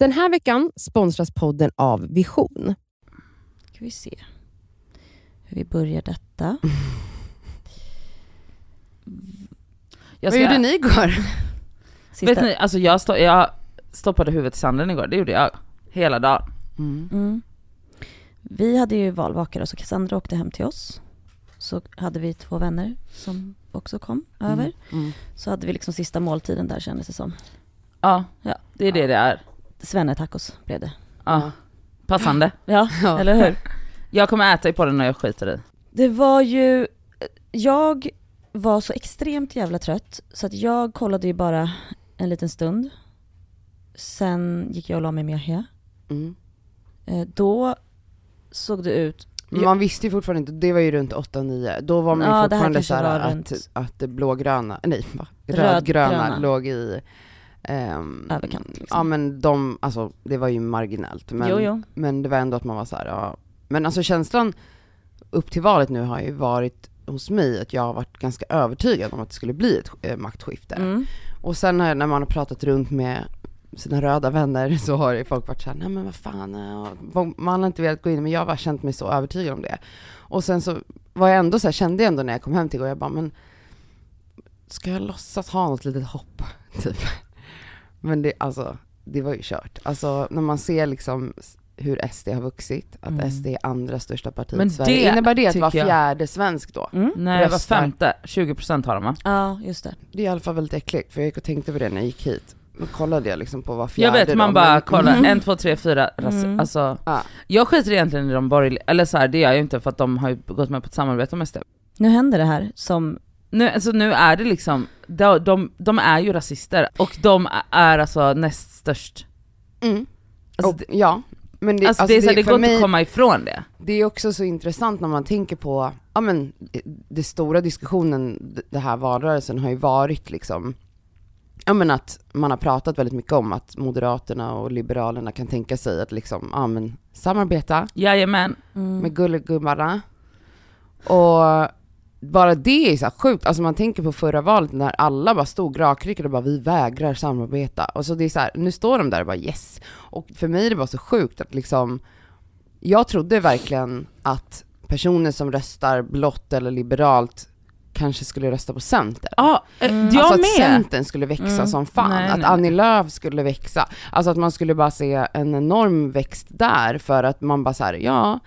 Den här veckan sponsras podden av Vision. Ska vi se hur vi börjar detta. Jag Vad gjorde ni igår? Sista. vet ni, alltså jag, stå, jag stoppade huvudet i sanden igår, det gjorde jag hela dagen. Mm. Vi hade ju valvakare så Cassandra åkte hem till oss. Så hade vi två vänner som också kom över. Mm. Så hade vi liksom sista måltiden där kändes det som. Ja, Ja. det är det det är. Svennetacos blev det. Ja. Passande. Ja, Ja. eller hur? Jag kommer äta på den när jag skiter i. Det var ju, jag var så extremt jävla trött så att jag kollade ju bara en liten stund. Sen gick jag och la mig med Yahya. Mm. Eh, Då såg det ut, Men man visste ju fortfarande inte, det var ju runt 8-9, då var man ju Ja, här fortfarande såhär att, runt- att det blågröna, nej va? Rödgröna. Rödgröna låg i ehm, Överkant, liksom. Ja men de, alltså det var ju marginellt men, jo jo. men det var ändå att man var så här, ja. Men alltså känslan upp till valet nu har ju varit hos mig att jag har varit ganska övertygad om att det skulle bli ett eh, maktskifte. Mm. Och sen när, när man har pratat runt med sina röda vänner så har ju folk varit såhär, nej men vad fan, eh, man har inte velat gå in, men jag har bara känt mig så övertygad om det. Och sen så var jag ändå så här, kände jag ändå när jag kom hem till igår, jag bara, men ska jag låtsas ha något litet hopp, typ? Men det, alltså, det var ju kört. Alltså när man ser liksom hur SD har vuxit, att Mm. SD är andra största partiet Men i Sverige. det Innebär det att var tycker jag- fjärde svensk då? Mm. Nej, var femte, 20% har de va? Ja, just det. Det är i alla fall väldigt äckligt, för jag gick och tänkte på det när jag gick hit. Då kollade jag liksom på vad Jag fjärde vet, man då, bara men- kollar, Mm. en, två, tre, fyra, ras- Mm. alltså. Ja. Jag skiter egentligen i de borgerliga, eller så här, det gör jag ju inte för att de har ju gått med på ett samarbete med SD. Nu händer det här som, Nu, alltså nu är det liksom, de, de, de är ju rasister och de är alltså näst störst. Mm. Alltså, och, det, ja, men det, alltså, alltså det, är så här, det för går inte att komma ifrån det. det är också så intressant när man tänker på, ja men det stora diskussionen d- det här valrörelsen har ju varit liksom, ja men att man har pratat väldigt mycket om att Moderaterna och Liberalerna kan tänka sig att liksom, ja men samarbeta Jajamän. mm. med gullegubbarna. Och bara det är så sjukt, alltså man tänker på förra valet när alla bara stod rakryggade och bara vi vägrar samarbeta. Och så det är så här, nu står de där och bara yes. Och för mig är det bara så sjukt att liksom, jag trodde verkligen att personer som röstar blått eller liberalt kanske skulle rösta på Centern. Ja, eh, Mm. jag alltså att med. Centern skulle växa Mm. som fan, Nej, att nej, Annie Lööf skulle växa. Alltså att man skulle bara se en enorm växt där för att man bara såhär, ja.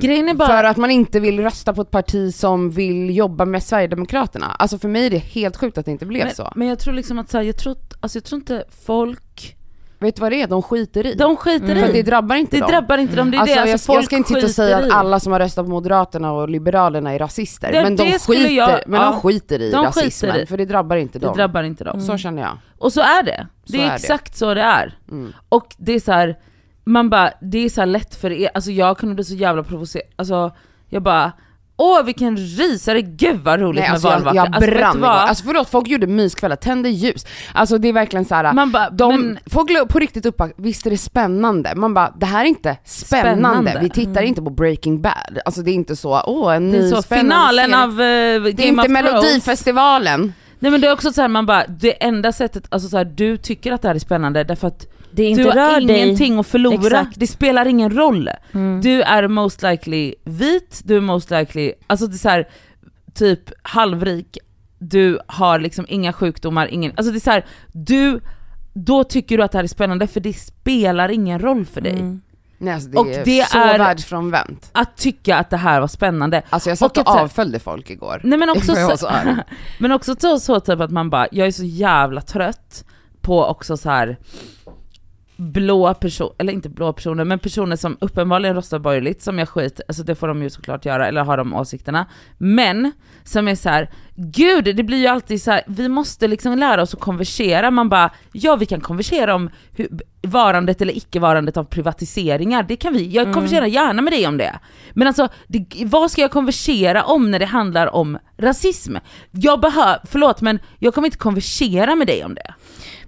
Grejen är bara, För att man inte vill rösta på ett parti som vill jobba med Sverigedemokraterna. Alltså för mig är det helt sjukt att det inte blev men, så. men jag tror liksom att så här, jag tror, alltså jag tror inte folk, Vet du vad det är? De skiter i. de skiter Mm. för det drabbar inte Det dem. drabbar inte dem, det är alltså, det. jag, Alltså, jag folk ska inte sitta och skiter säga att alla som har röstat på Moderaterna och Liberalerna är rasister, Det- men, de det skiter, jag- men ja, de skiter i de skiter rasismen, i. för det drabbar inte Det dem. drabbar inte dem. Så känner jag. Och så är det. Så Det är, är det. exakt så det är. Mm. Och det är så här, man bara, det är så lätt för er, alltså jag kunde bli så jävla provocerad, alltså jag bara Åh vilken rysare, gud vad roligt Nej, med alltså jag, jag Alltså, brann igår. Alltså förlåt, folk gjorde myskvällar, tände ljus. Alltså det är verkligen så här. Man bara, de, men, folk la på riktigt upp, visst är det spännande? Man bara, det här är inte spännande. Spännande. Vi tittar Mm. inte på Breaking Bad. Alltså det är inte så, åh en det ny är så, spännande finalen serie. av uh, Det är inte Melodifestivalen. Nej men det är också så här, man bara, det enda sättet, alltså så här, du tycker att det här är spännande därför att det du inte har rör dig. ingenting att förlora, Exakt. det spelar ingen roll. Mm. Du är most likely vit, du är most likely, alltså det är så här, typ halvrik, du har liksom inga sjukdomar, ingen, alltså det är så här, du, då tycker du att det här är spännande för det spelar ingen roll för dig. Mm. Nej alltså det Och är det så är- världsfrånvänt. Att tycka att det här var spännande. Alltså jag satt Och och, här- avföljde folk igår. Nej men också så, så men också så, så typ att man bara, jag är så jävla trött på också så här blå personer, eller inte blå personer, men personer som uppenbarligen röstar borgerligt, som jag skiter alltså det får de ju såklart göra, eller har de åsikterna. Men, som är så här, gud det blir ju alltid så här, vi måste liksom lära oss att konversera, man bara, ja vi kan konversera om hur, varandet eller icke-varandet av privatiseringar, det kan vi, jag Mm. konverserar gärna med dig om det. Men alltså, det, vad ska jag konversera om när det handlar om rasism? Jag behöver, förlåt men jag kommer inte konversera med dig om det.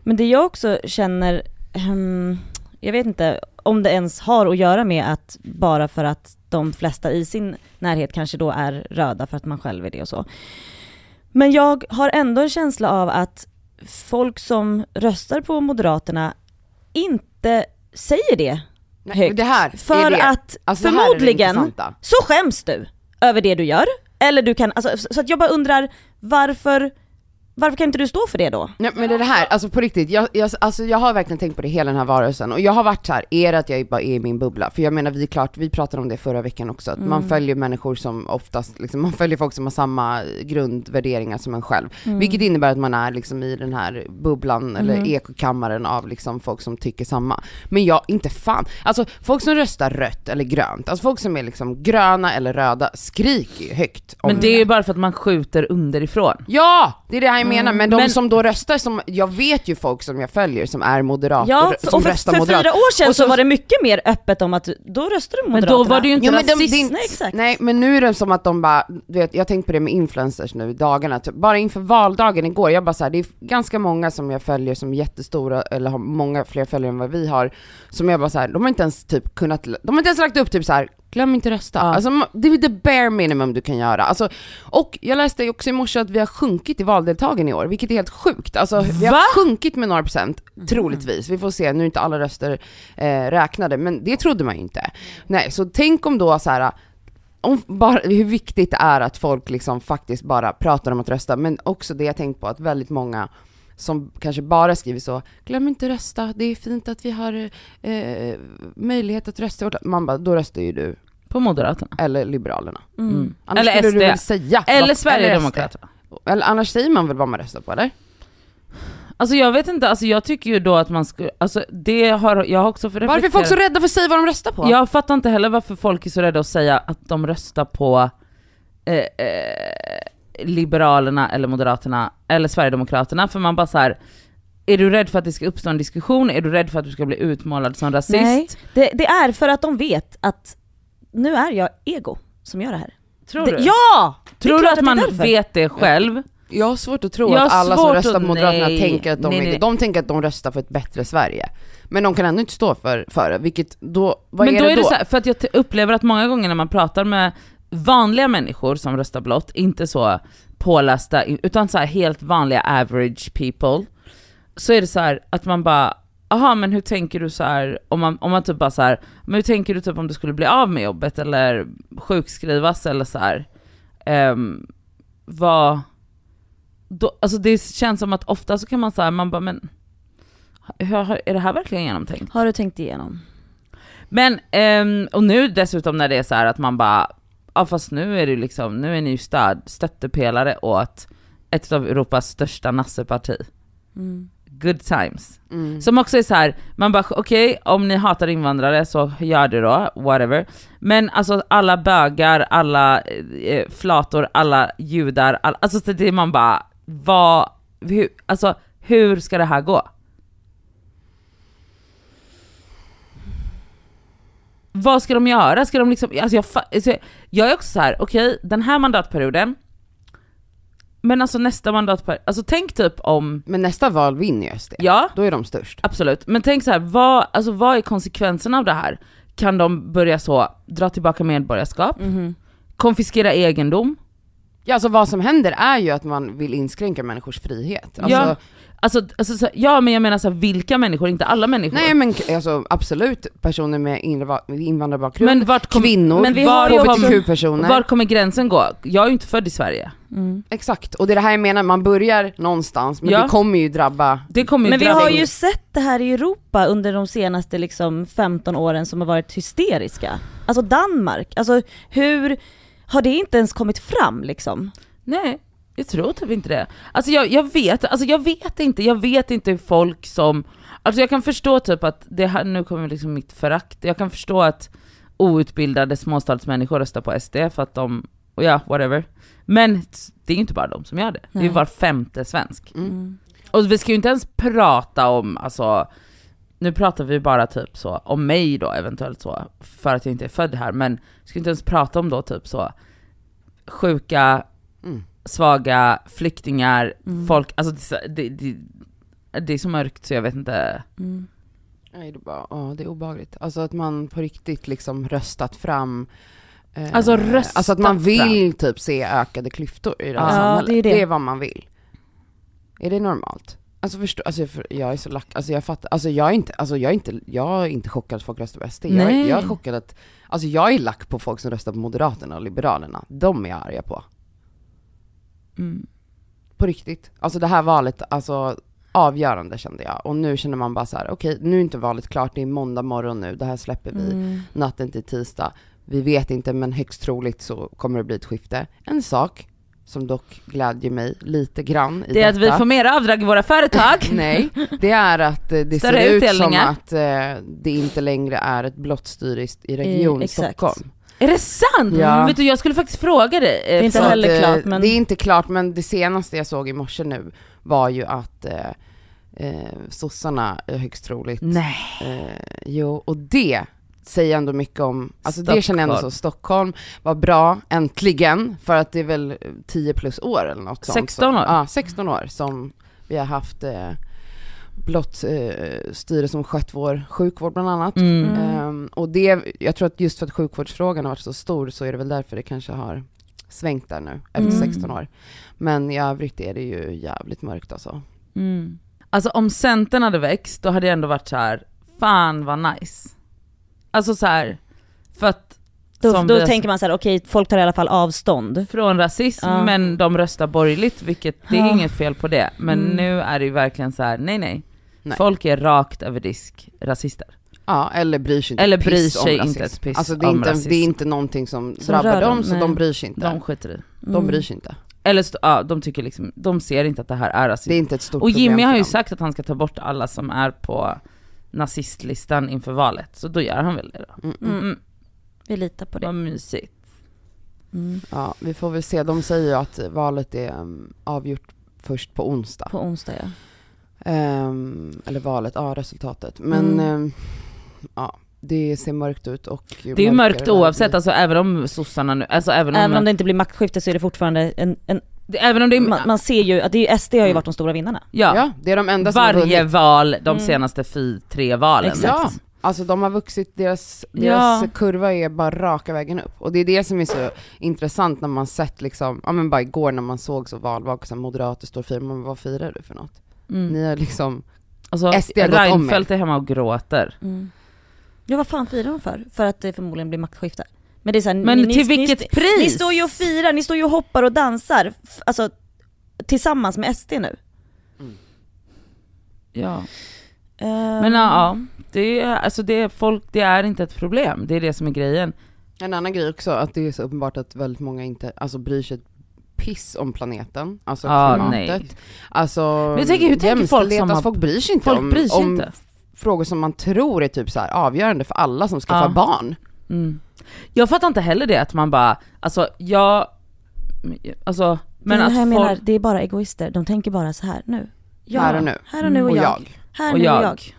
Men det jag också känner, ehm, jag vet inte om det ens har att göra med att bara för att de flesta i sin närhet kanske då är röda för att man själv är det och så. Men jag har ändå en känsla av att folk som röstar på Moderaterna inte säger det Nej, högt. det här för det. att Alltså, förmodligen så skäms du över det du gör. Eller du kan, alltså, så att jag bara undrar varför, varför kan inte du stå för det då? Nej men det är det här, alltså på riktigt, jag, jag, alltså jag har verkligen tänkt på det hela den här varelsen och jag har varit så här, är det att jag bara är i min bubbla? För jag menar vi klart, vi pratade om det förra veckan också, att Mm. man följer människor som oftast, liksom, man följer folk som har samma grundvärderingar som en själv. Mm. Vilket innebär att man är liksom i den här bubblan eller Mm. ekokammaren av liksom folk som tycker samma. Men jag, inte fan. Alltså folk som röstar rött eller grönt, alltså folk som är liksom gröna eller röda skriker ju högt om Men det är ju bara för att man skjuter underifrån. Ja, det är det jag menar, men de Men- som då röstar som, jag vet ju folk som jag följer som är moderater, Ja, som och för, röstar för moderat. fyra år sedan Och så, så- var det mycket mer öppet om att då röstade du Men Moderaterna. då var det ju inte Jo, men de- är Nej exakt. Nej men nu är det som att de bara, du vet, jag har tänkt på det med influencers nu i dagarna, typ, bara inför valdagen igår, jag bara så här, det är ganska många som jag följer som är jättestora, eller har många fler följare än vad vi har, som jag bara så här, de har inte ens typ kunnat, de har inte ens lagt upp typ så här. Glöm inte rösta. Ja. Alltså, det är the bare minimum du kan göra. Alltså, och jag läste också i morse att vi har sjunkit i valdeltagen i år, vilket är helt sjukt. Alltså, vi har Va? sjunkit med några procent, troligtvis. Vi får se, nu är inte alla röster eh, räknade, men det trodde man ju inte. Nej, så tänk om då så här om bara, hur viktigt det är att folk liksom faktiskt bara pratar om att rösta, men också det jag tänkt på att väldigt många som kanske bara skriver så, glöm inte rösta, det är fint att vi har eh, möjlighet att rösta. i vårt land." Man bara, då röstar ju du, På Moderaterna. eller Liberalerna. Mm. Mm. Annars Eller skulle du väl SD. säga. Eller vad- Sverigedemokraterna. SD. Eller annars säger man väl vad man röstar på eller? Alltså jag vet inte, alltså jag tycker ju då att man ska, alltså det har jag har också för Varför är folk så rädda för att säga vad de röstar på? Jag fattar inte heller varför folk är så rädda att säga att de röstar på eh, eh, Liberalerna eller Moderaterna eller Sverigedemokraterna, för man bara så här. Är du rädd för att det ska uppstå en diskussion? Är du rädd för att du ska bli utmålad som rasist? Nej, det, det är för att de vet att nu är jag ego som gör det här. Tror det, du? Ja! Det är Tror du att är man därför. vet det själv? Jag har svårt att tro att alla som röstar att- på Moderaterna nej, tänker att de, nej, är- nej. de tänker att de röstar för ett bättre Sverige. Men de kan ändå inte stå för, för det, vilket då, vad Men är då det är då? det så här, för att jag upplever att många gånger när man pratar med vanliga människor som röstar blått, inte så pålästa, utan så här helt vanliga average people, så är det så här att man bara, aha men hur tänker du så här om man, om man typ bara så här, men hur tänker du typ om du skulle bli av med jobbet eller sjukskrivas eller så här. Um, vad, då, alltså det känns som att ofta så kan man säga, man bara men, hur, är det här verkligen genomtänkt? Har du tänkt igenom? Men, ehm, och nu dessutom när det är så här att man bara, ja fast nu är det liksom, nu är ni ju stöd, stöttepelare åt ett av Europas största nasseparti. Mm. Good times. Mm. Som också är så här, man bara okej, om ni hatar invandrare så gör det då, whatever. Men alltså alla bögar, alla eh, flator, alla judar, all, alltså så det är man bara, vad, hur, alltså hur ska det här gå? Vad ska de göra? Ska de liksom, alltså jag, alltså jag är också så här: okej den här mandatperioden, men alltså nästa mandatperiod, alltså tänk typ om, Men nästa val vinner ju SD. ja, Då är de störst. Absolut, men tänk så här, vad, alltså, vad är konsekvenserna av det här? Kan de börja så, dra tillbaka medborgarskap, Mhm. konfiskera egendom? Ja alltså vad som händer är ju att man vill inskränka människors frihet. Alltså, Ja, Alltså, alltså så, ja men jag menar så här, vilka människor, inte alla människor. Nej men alltså, absolut personer med inva- invandrarbakgrund, men vart, kom, kvinnor, men vi har också- hbtq-personer. var kommer gränsen gå? Jag är ju inte född i Sverige. Mm. Exakt, och det är det här jag menar, man börjar någonstans men Ja. det kommer ju drabba Det kommer ju Men vi drabba har in- ju sett det här i Europa under de senaste liksom 15 åren som har varit hysteriska. Alltså Danmark, alltså hur har det inte ens kommit fram liksom? Nej, jag tror typ inte det. Alltså jag, jag vet, alltså jag vet inte, jag vet inte hur folk som, alltså jag kan förstå typ att det här, nu kommer liksom mitt förakt, jag kan förstå att outbildade småstadsmänniskor röstar på SD för att de, och ja, whatever. Men det är ju inte bara de som gör det, det är Nej. var femte svensk. Mm. Och vi ska ju inte ens prata om, alltså, nu pratar vi bara typ så, om mig då eventuellt så, för att jag inte är född här, men vi ska inte ens prata om då typ så, sjuka, Mm. Svaga, flyktingar, Mm. folk, alltså det, är så- det, det, är så mörkt så jag vet inte. Mm. Nej, det, är bara, ja, det är obehagligt. Alltså att man på riktigt liksom röstat fram eh, Alltså röstat Alltså att man vill typ se ökade klyftor i det här Ja, samhället. det är det. det är vad man vill. Är det normalt? Alltså förstå, alltså jag är så lack, alltså jag fattar, alltså jag är inte, alltså jag är inte, jag är inte chockad att folk röstar på SD. Jag, jag är chockad att, alltså jag är lack på folk som röstar på Moderaterna och Liberalerna. De är jag arga på. Mm. På riktigt. Alltså det här valet, alltså avgörande kände jag. Och nu känner man bara så här: okej nu är inte valet klart, det är måndag morgon nu, det här släpper vi Mm. natten till tisdag. Vi vet inte, men högst troligt så kommer det bli ett skifte. En sak som dock glädjer mig lite grann i Det är att detta. vi får mer avdrag i våra företag. Nej, det är att eh, det ser ut som att eh, det inte längre är ett blått styre i, i Region exakt. Stockholm. Är det sant? Ja. Vet du, jag skulle faktiskt fråga dig. eh, är inte heller att, klart, eh, men- Det är inte klart, men det senaste jag såg i morse nu var ju att eh, eh, sossarna är högst troligt. Nej. Eh, jo, och det säger ändå mycket om, alltså det känner jag ändå så, Stockholm. Stockholm var bra, äntligen, för att det är väl 10 plus år eller något sånt. 16 år. Ja, 16 år som vi har haft eh, blått eh, styre som skött vår sjukvård bland annat. Mm. Ehm, och det, jag tror att just för att sjukvårdsfrågan har varit så stor så är det väl därför det kanske har svängt där nu efter Mm. 16 år. Men i övrigt är det ju jävligt mörkt alltså. Mm. Alltså om Centern hade växt, då hade jag ändå varit så här: fan vad nice. Alltså så här, för att Då, då tänker man så här: okej folk tar i alla fall avstånd. från rasism, Ja. men de röstar borgerligt, vilket det är Ja. inget fel på det. Men Mm. nu är det ju verkligen så här: nej nej. Nej. Folk är rakt över disk rasister. Ja, eller bryr sig inte Eller bryr piss om sig rasism. inte ett piss Alltså det är, om inte, rasism. det är inte någonting som, Som drabbar dem, dem, så nej. de bryr sig inte. De skiter i. De Mm. bryr sig inte. Eller ja, de tycker liksom, de ser inte att det här är rasism. Det är inte ett stort Och Jimmy har ju dem. sagt att han ska ta bort alla som är på nazistlistan inför valet, så då gör han väl det då. Mm, mm. Mm. Mm. Vi litar på det. Vad mysigt. Mm. Ja, vi får väl se. De säger ju att valet är um, avgjort först på onsdag. På onsdag ja. Ehm, eller valet, ja resultatet. Men Mm. ehm, ja, det ser mörkt ut och Det är ju mörkt oavsett, alltså även om sossarna nu, alltså även om, Även om det inte blir maktskifte så är det fortfarande en, en även om det är, man, man ser ju att det är, SD har ju Mm. varit de stora vinnarna. ja, Ja, det är de enda som har varje vunnit. val de Mm. senaste fy, tre valen. Exakt. Ja, alltså de har vuxit, deras, Ja. deras kurva är bara raka vägen upp. Och det är det som är så intressant när man sett liksom, ja men bara igår när man såg så valvak, så här, moderater står och firar, men vad firar du för något? Mm. Ni har liksom, Alltså, SD har gått om Reinfeldt är hemma och gråter. Ja vad fan firar de för? För att det förmodligen blir maktskifte. Men det är så här, Men ni, till ni, vilket ni, pris? Ni står ju och firar, ni står ju och hoppar och dansar, alltså tillsammans med SD nu. Ja. Ehm, Men ja, ja, det är, alltså det är folk, det är inte ett problem, det är det som är grejen. en annan grej också, att det är så uppenbart att väldigt många inte, alltså bryr sig ett piss om planeten, alltså Ja, klimatet. nej. Alltså, Men jag tänker, hur tänker folk som alltså, har- folk bryr sig inte Folk om, bryr sig om inte. frågor som man tror är typ så här avgörande för alla som skaffar Ja. barn. Mm. Jag fattar inte heller det att man bara, alltså jag, alltså, men det att jag folk, menar, det är bara egoister, de tänker bara så här nu. Ja, Här och nu. Här och nu och, Och jag. jag. Här och nu och jag, jag.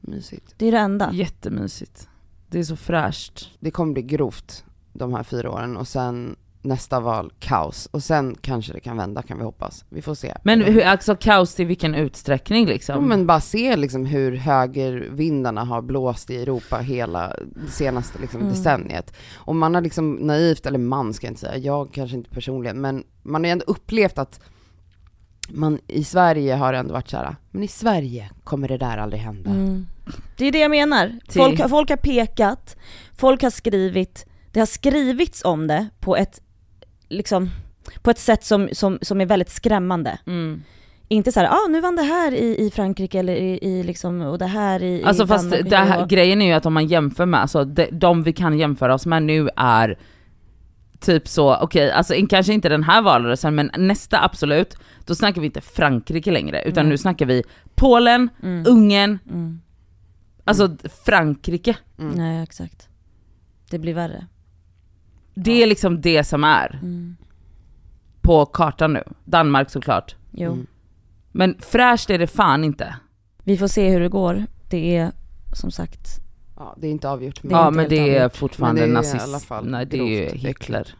Mysigt. Det är det enda. jättemysigt. Det är så fräscht. Det kommer bli grovt de här fyra åren och sen nästa val kaos och sen kanske det kan vända kan vi hoppas. Vi får se. Men hur, alltså kaos till vilken utsträckning liksom? Jo, men bara se liksom hur högervindarna har blåst i Europa hela det senaste liksom Mm. decenniet. Och man har liksom naivt, eller man ska jag inte säga, jag kanske inte personligen, men man har ju ändå upplevt att man i Sverige har ändå varit så här, men i Sverige kommer det där aldrig hända. Mm. Det är det jag menar. Folk, folk har pekat, folk har skrivit, det har skrivits om det på ett, liksom, på ett sätt som, som, som är väldigt skrämmande. Mm. Inte så här, ah, nu vann det här i, i Frankrike eller i, i liksom, och det här i, Alltså i fast det här, grejen är ju att om man jämför med, alltså de, de vi kan jämföra oss med nu är typ så, okej, alltså in- kanske inte den här valrörelsen men nästa absolut, då snackar vi inte Frankrike längre utan Mm. nu snackar vi Polen, Mm. Ungern, Mm. alltså Frankrike. Mm. Nej exakt. Det blir värre. Det är liksom det som är Mm. på kartan nu. Danmark såklart. Jo. Mm. Men fräscht är det fan inte. Vi får se hur det går. Det är som sagt, Ja, det är inte avgjort. Det är ja men det är avgjort. fortfarande Men det är i nazist. alla fall Nej det är ju. Hitler.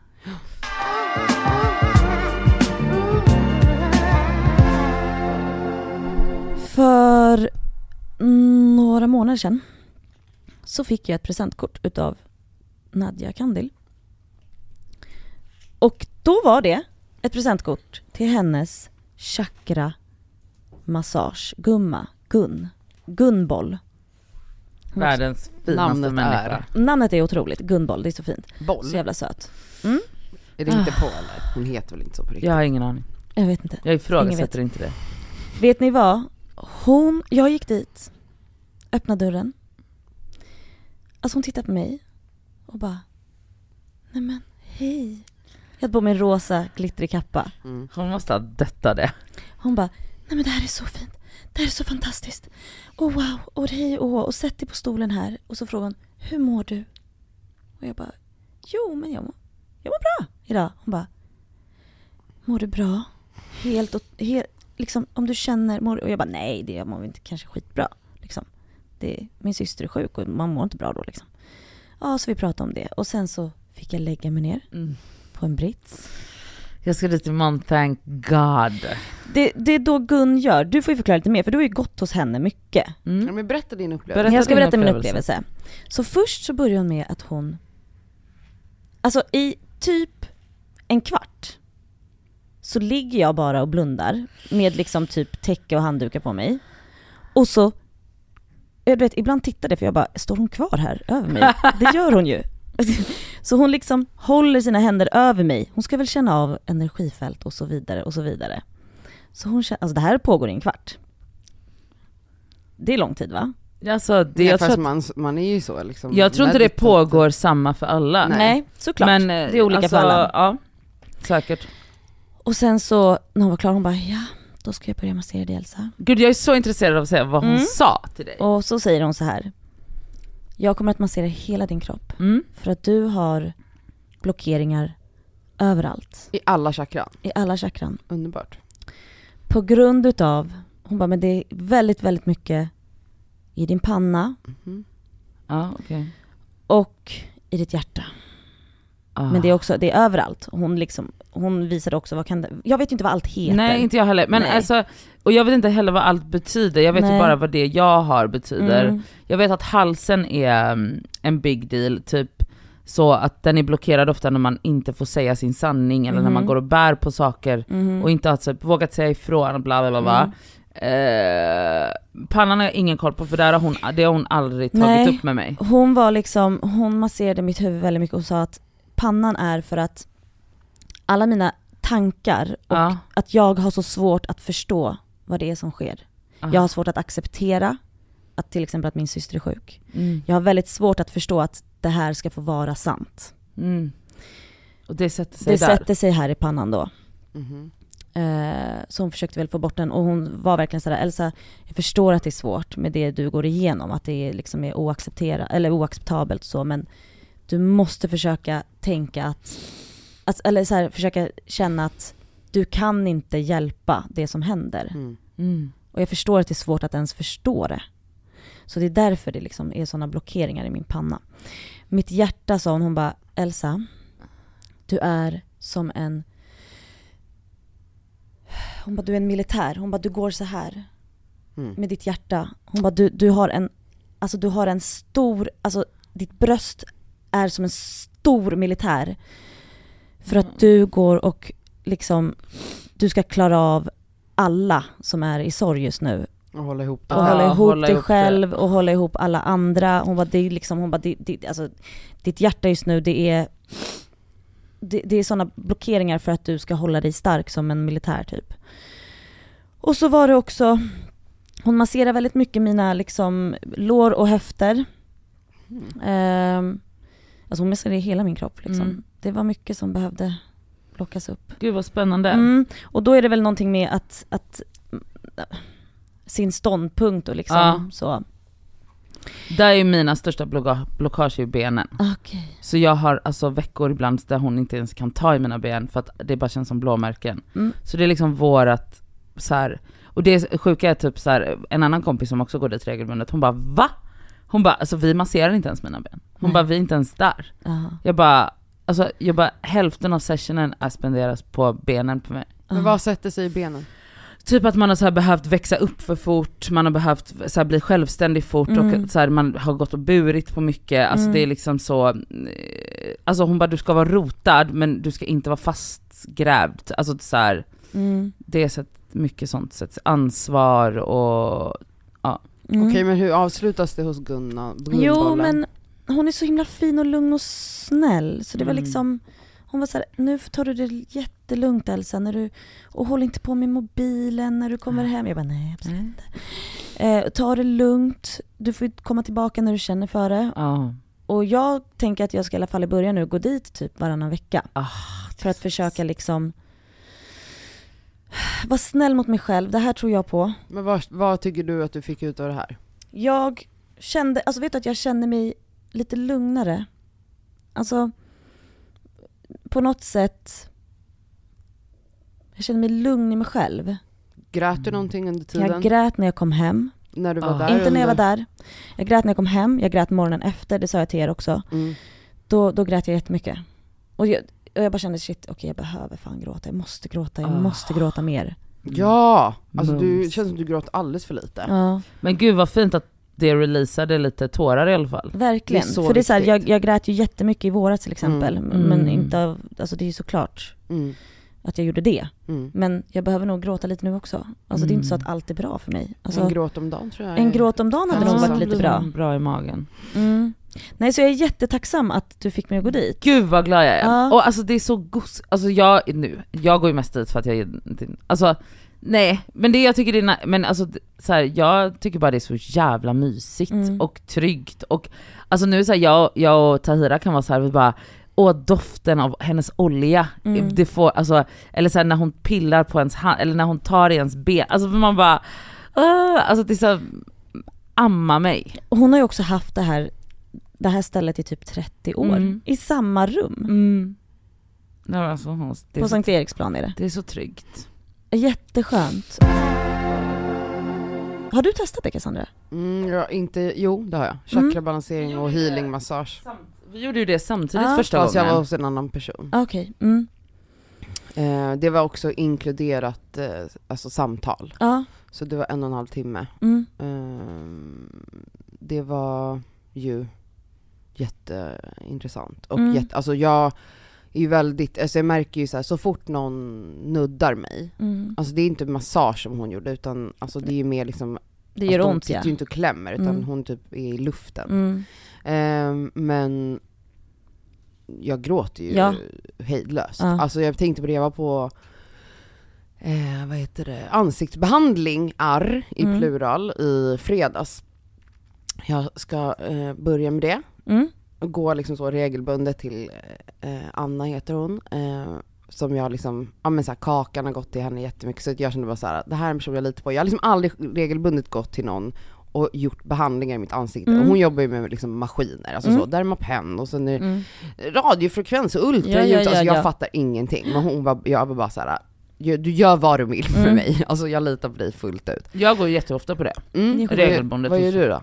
För några månader sedan så fick jag ett presentkort utav Nadja Kandil. Och då var det ett presentkort till hennes chakra massage, Gumma, Gun, Gunboll. Hon Världens finaste Namnet människa. är- Namnet är otroligt, Gunboll, det är så fint. Boll. Så jävla söt. Är det inte på eller? Hon heter väl inte så på riktigt? Jag har ingen aning. Jag vet inte. Jag Ingen ifrågasätter vet. inte det. Vet ni vad? Hon, jag gick dit, öppnade dörren. Alltså hon tittade på mig och bara, nej men hej. Jag hade på mig en rosa glittrig kappa. Mm. Hon måste ha dött av det. Hon bara, nej men det här är så fint. Det här är så fantastiskt. Och wow, och hej och och sätt dig på stolen här. Och så frågade hon, hur mår du? Och jag bara, jo men jag mår, jag mår bra idag. Hon bara, mår du bra? Helt och, helt, liksom om du känner, mår, och jag bara, nej det jag mår inte kanske skitbra. Liksom. Det, min syster är sjuk och man mår inte bra då liksom. Ja, så vi pratade om det. Och sen så fick jag lägga mig ner Mm. På en brits. Jag ska dit imorgon, thank God. Det, det är då Gun gör, du får ju förklara lite mer för du har ju gått hos henne mycket. Ja, Mm. men berätta din upplevelse. Berätta jag ska berätta min upplevelse. upplevelse. Så först så börjar hon med att hon, alltså i typ en kvart så ligger jag bara och blundar med liksom typ täcke och handdukar på mig. Och så, jag vet ibland tittar det för jag bara, står hon kvar här över mig? Det gör hon ju. Så hon liksom håller sina händer över mig. Hon ska väl känna av energifält och så vidare och så vidare. Så hon känner, alltså det här pågår i en kvart. Det är lång tid va? Alltså, det, Nej, jag, fast tror att, man, man är ju så liksom. jag tror inte det pågår samma för alla. Nej. Nej, såklart. Men, det är olika alltså, för alla. Ja, säkert. Och sen så, när hon var klar, hon bara ja, då ska jag börja massera dig Elsa. Gud jag är så intresserad av att säga vad hon Mm. sa till dig. Och så säger hon så här. Jag kommer att massera hela din kropp Mm. för att du har blockeringar överallt. I alla chakran. I alla chakran. Underbart. På grund utav, hon bara men det är väldigt, väldigt mycket i din panna Mhm. Ja, okej. och i ditt hjärta. Ah. Men det är också, det är överallt. Hon liksom, hon visade också vad kan det, jag vet inte vad allt heter. Nej inte jag heller, men Nej. alltså, och jag vet inte heller vad allt betyder, jag vet ju bara vad det jag har betyder. Mm. Jag vet att halsen är mm, en big deal, typ så att den är blockerad ofta när man inte får säga sin sanning eller när man Mhm. går och bär på saker Mhm. och inte har typ, vågat säga ifrån bla bla bla. bla. Mm. Eh, pannan har jag ingen koll på för där har hon, det har hon aldrig tagit Nej. upp med mig. Hon var liksom, hon masserade mitt huvud väldigt mycket och sa att pannan är för att alla mina tankar och Ja. att jag har så svårt att förstå vad det är som sker. Ah. Jag har svårt att acceptera att till exempel att min syster är sjuk. Mm. Jag har väldigt svårt att förstå att det här ska få vara sant. Mm. Och det sätter sig Det där. sätter sig här i pannan då. Mhm. Eh, så hon försökte väl få bort den och hon var verkligen sådär, Elsa, jag förstår att det är svårt med det du går igenom, att det liksom är oacceptera, eller oacceptabelt så, men du måste försöka tänka att, att eller så här, försöka känna att du kan inte hjälpa det som händer. Mm. Mm. Och jag förstår att det är svårt att ens förstå det. Så det är därför det liksom är sådana blockeringar i min panna. Mitt hjärta sa hon, hon bara, Elsa, du är som en hon bara, du är en militär. Hon bara, du går så här Mm. med ditt hjärta. Hon bara, du, du har en, alltså du har en stor, alltså ditt bröst är som en stor militär. För att du går och liksom, du ska klara av alla som är i sorg just nu. Och hålla ihop det. Och Ja, hålla ihop hålla dig ihop det. själv och hålla ihop alla andra. Hon bara, det är liksom, hon bara, det, det, alltså, ditt hjärta just nu det är det, det är sådana blockeringar för att du ska hålla dig stark som en militär typ. Och så var det också, hon masserar väldigt mycket mina liksom lår och höfter. Mm. Ehm, alltså hon masserade hela min kropp liksom. Mm. Det var mycket som behövde plockas upp. Gud vad spännande. Mm, och då är det väl någonting med att, att mm, sin ståndpunkt och liksom Ja. så. Där är ju mina största blocka- blockage i benen. Okej. Så jag har alltså veckor ibland där hon inte ens kan ta i mina ben för att det bara känns som blåmärken. Mm. Så det är liksom vårat så här. och det sjuka är typ så här, en annan kompis som också går dit regelbundet, hon bara va? Hon bara alltså vi masserar inte ens mina ben. Hon Nej. bara vi är inte ens där. Aha. Jag bara, alltså jag bara hälften av sessionen är spenderas på benen på mig. Men vad sätter sig i benen? Typ att man har så här behövt växa upp för fort, man har behövt så här bli självständig fort Mm. och så här, man har gått och burit på mycket. Alltså Mm. det är liksom så, eh, alltså hon bara du ska vara rotad men du ska inte vara fastgrävd. Alltså så här, Mm. det, sätt, mycket sånt sätts ansvar och Mm. Okej, men hur avslutas det hos Gunna? Jo men hon är så himla fin och lugn och snäll så det var Mm. liksom Hon var så här, nu tar du det jättelugnt Elsa när du, och håll inte på med mobilen när du kommer hem. Jag bara nej absolut inte. Eh, ta det lugnt, du får komma tillbaka när du känner för det. Ja. Och jag tänker att jag ska i alla fall i början nu gå dit typ varannan vecka. Ah, För att försöka liksom vara snäll mot mig själv, det här tror jag på. Men vad, vad tycker du att du fick ut av det här? Jag kände, alltså vet du att jag kände mig lite lugnare. Alltså, på något sätt, jag kände mig lugn i mig själv. Grät du någonting under tiden? Jag grät när jag kom hem, när du var Ah. där? inte när jag var där. Jag grät när jag kom hem, jag grät morgonen efter, det sa jag till er också. Mm. Då, då grät jag jättemycket. Och jag, och jag bara kände shit, okej jag behöver fan gråta, jag måste gråta, jag Ah. måste gråta mer. Ja! Alltså du, det känns som du gråt alldeles för lite. Ja, Men gud vad fint att det releasade lite tårar i alla fall. verkligen. Det För det är så här, jag, jag grät ju jättemycket i våras till exempel, Mm. men Mm. inte av, alltså det är ju såklart Mm. att jag gjorde det. Mm. Men jag behöver nog gråta lite nu också. Alltså det är inte så att allt är bra för mig. Alltså, en gråt om dagen tror jag en gråt om dagen hade nog varit lite bra. bra i magen. Mm. Nej så jag är jättetacksam att du fick mig att gå dit. Gud vad glad jag är. Ja. Och alltså det är så gos, alltså jag nu, jag går ju mest dit för att jag är, alltså nej, men det jag tycker det är, men alltså så här, jag tycker bara det är så jävla mysigt Mm. och tryggt och alltså nu så här, jag, jag och Tahira kan vara så här, vi bara Åh doften av hennes olja, Mm. det får, alltså, eller så här, när hon pillar på ens hand, eller när hon tar i ens ben, alltså man bara, uh, alltså det är så, amma mig. Och Hon har ju också haft det här, det här stället i typ 30 år. Mm. I samma rum. Mm. Men alltså, På Sankt Eriksplan är det. det är så tryggt. Jätteskönt. Har du testat det Cassandra? Mm, ja, inte, jo det har jag. Chakrabalansering och healingmassage. Vi gjorde ju det samtidigt Ja. första Fast jag gången. var hos en annan person. Ah, Okej. Mm. Eh, det var också inkluderat eh, alltså samtal. Ja. Så det var en och en halv timme. Mm. Eh, det var ju jätteintressant. Och Mm. jätte, alltså jag är ju väldigt, alltså jag märker ju så här, så fort någon nuddar mig, Mm. alltså det är inte massage som hon gjorde utan alltså det är ju mer liksom, Det gör alltså, de ont sitter ja. ju inte och klämmer utan Mm. hon typ är i luften. Mm. Ehm, men jag gråter ju Ja. hejdlöst. Ja. Alltså jag tänkte på det, jag var på eh, vad heter det, ansiktsbehandling, arr i Mm. plural, i fredags. Jag ska eh, börja med det, Mm. Och gå liksom så regelbundet till eh, Anna heter hon, eh, som jag liksom, ja men så här, Kakan har gått till henne jättemycket så jag kände bara så här, det här är en person jag litar på. Jag har liksom aldrig regelbundet gått till någon och gjort behandlingar i mitt ansikte. Mm. Och hon jobbar ju med liksom maskiner, alltså Mm. så, Dermapen och sen det Mm. radiofrekvens och ultraljud, Ja, ja, ja, alltså jag ja. fattar ingenting. Men hon var, jag var bara så här. "Gör- du gör vad du vill för Mm. mig, alltså jag litar på dig fullt ut. Jag går jätteofta på det. Mm. Regelbundet Vad gör du då?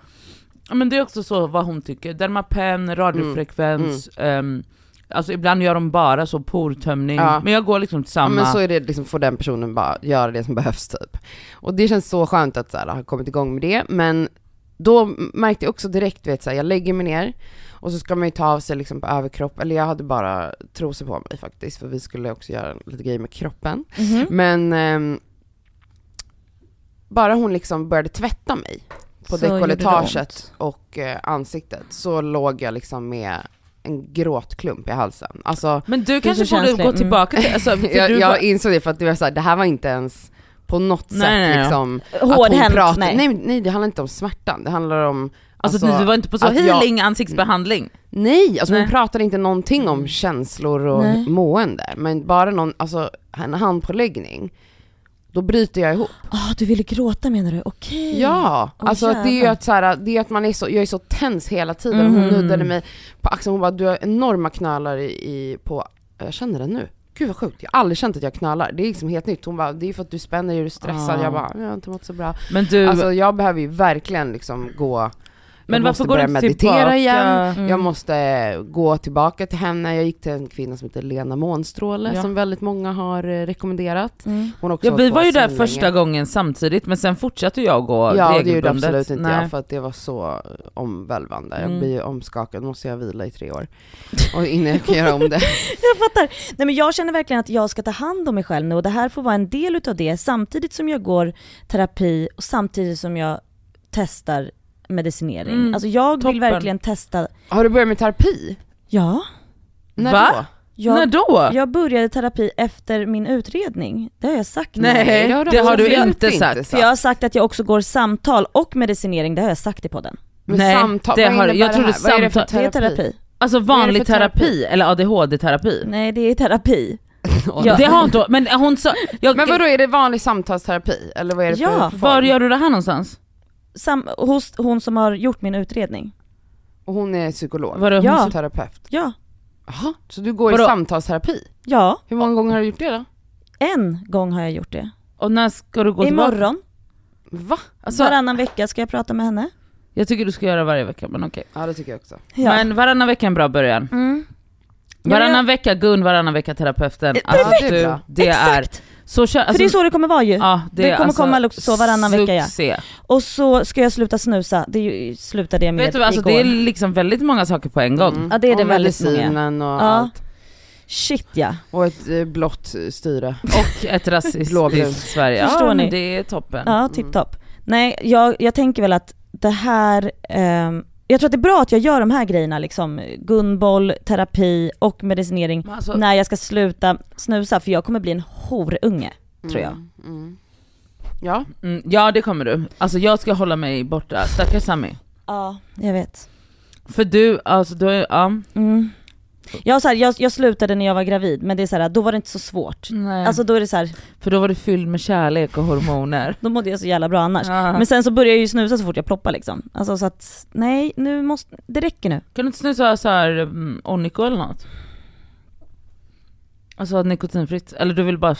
Ja, men det är också så vad hon tycker. Dermapen, radiofrekvens, ehm, alltså ibland gör de bara så portömning. Ja. Men jag går liksom till Ja, samma. men så är det liksom, får den personen bara göra det som behövs typ. Och det känns så skönt att så här, ha kommit igång med det, men då märkte jag också direkt, vet, så här, jag lägger mig ner och så ska man ju ta av sig liksom på överkropp, eller jag hade bara trosor på mig faktiskt, för vi skulle också göra lite grejer med kroppen. Mhm. Men ehm, bara hon liksom började tvätta mig på dekolletaget och eh, ansiktet så låg jag liksom med en gråtklump i halsen. Alltså, Men du kanske borde gå Mm. tillbaka till, alltså, för jag, jag var, insåg det för att det var så här, det här var inte ens på något Nej, sätt nej, liksom att hon nej. nej. nej det handlar inte om smärtan, det handlar om alltså, alltså, du var inte på så att jag- healing ansiktsbehandling. Nej, alltså Nej. hon pratade inte någonting om känslor och mående, men bara någon, alltså en handpåläggning, då bryter jag ihop. Ah, du ville gråta menar du? Okej. Ja, Åh, alltså att det är ju jävlar. att, så här, det är att man är så, jag är så tens hela tiden. Hon Mhm. nuddade mig på axeln, hon bara du har enorma knölar i, i, på, jag känner det nu. Gud vad sjukt, jag har aldrig känt att jag knölar. Det är liksom helt nytt. Hon bara, det är för att du spänner, är du stressad? Ah. Jag bara, jag har inte mått så bra. Men du, Alltså jag behöver ju verkligen liksom gå Men jag måste går börja meditera tillbaka? igen. Mm. Jag måste gå tillbaka till henne. Jag gick till en kvinna som heter Lena Månstråle Ja. som väldigt många har eh, rekommenderat. Mm. Hon också Ja vi var ju där svinlänge. första gången samtidigt men sen fortsatte jag gå Ja, det gjorde regelbundet. absolut inte Nej. jag för att det var så omvälvande. Jag Mm. blir ju omskakad, måste jag vila i tre år. Och innan jag kan göra om det. Jag fattar. Nej men jag känner verkligen att jag ska ta hand om mig själv nu och det här får vara en del utav det samtidigt som jag går terapi och samtidigt som jag testar medicinering. Mm, Alltså jag toppen. vill verkligen testa, Har du börjat med terapi? ja. När Va? då? När Jag, då? jag började terapi efter min utredning, det har jag sagt. Nej, det har du det har du inte inte sagt. För jag har sagt att jag också går samtal och medicinering, det har jag sagt i podden. Men Nej, samtal, det har- jag det trodde här? Vad är det för samtal- Det är terapi? terapi. Alltså vanlig terapi? terapi? eller ADHD-terapi? Nej det är terapi. Ja. Det har inte men hon sa... Jag, Men vadå, är det vanlig samtalsterapi? Eller vad är det Ja, för var gör du det här någonstans? Sam, hos hon som har gjort min utredning. Och hon är psykolog? Var det Ja. hon, Terapeut? Ja. Jaha, så du går Vadå? i samtalsterapi? Ja, Hur många gånger har du gjort det då? en gång har jag gjort det. och när ska du gå tillbaka? Imorgon, Va? Alltså, varannan vecka ska jag prata med henne. jag tycker du ska göra varje vecka men okej. Ja det tycker jag också. Ja. Men varannan vecka är en bra början. Mm. Ja, Varannan men vecka Gun, varannan vecka terapeuten. Eh, Alltså, perfekt. du, det är... Så kör, För det är så det kommer vara ju. ja, det, det kommer alltså komma så varannan vecka, ja. succé. Och så ska jag sluta snusa, det ju- slutade jag med Vet du alltså, igår. det är liksom väldigt många saker på en gång. Mm. Ja, det är det och väldigt många. och Ja. allt. Shit ja. Och ett eh, blått styre. Och ett rasistiskt. Sverige. Förstår ja, ni? det är toppen. Ja, tipptopp. Nej, jag, jag tänker väl att det här, ehm, jag tror att det är bra att jag gör de här grejerna liksom, gunboll, terapi och medicinering Alltså, när jag ska sluta snusa för jag kommer bli en horunge, tror jag. Mm, mm. Ja, mm, ja det kommer du. Alltså jag ska hålla mig borta, stackars Sami. Ja, jag vet. För du, alltså du, är- ja. Jag, så här, jag, jag slutade när jag var gravid men det är så här, då var det inte så svårt. Nej. Alltså då är det så här, för då var du fylld med kärlek och hormoner. då mådde jag så jävla bra annars. Ja. Men sen så började jag ju snusa så fort jag ploppade liksom. Alltså så att, nej nu måste, det räcker nu. Kan du inte snusa så här mm, Onico eller något? Alltså nikotinfritt, eller du vill bara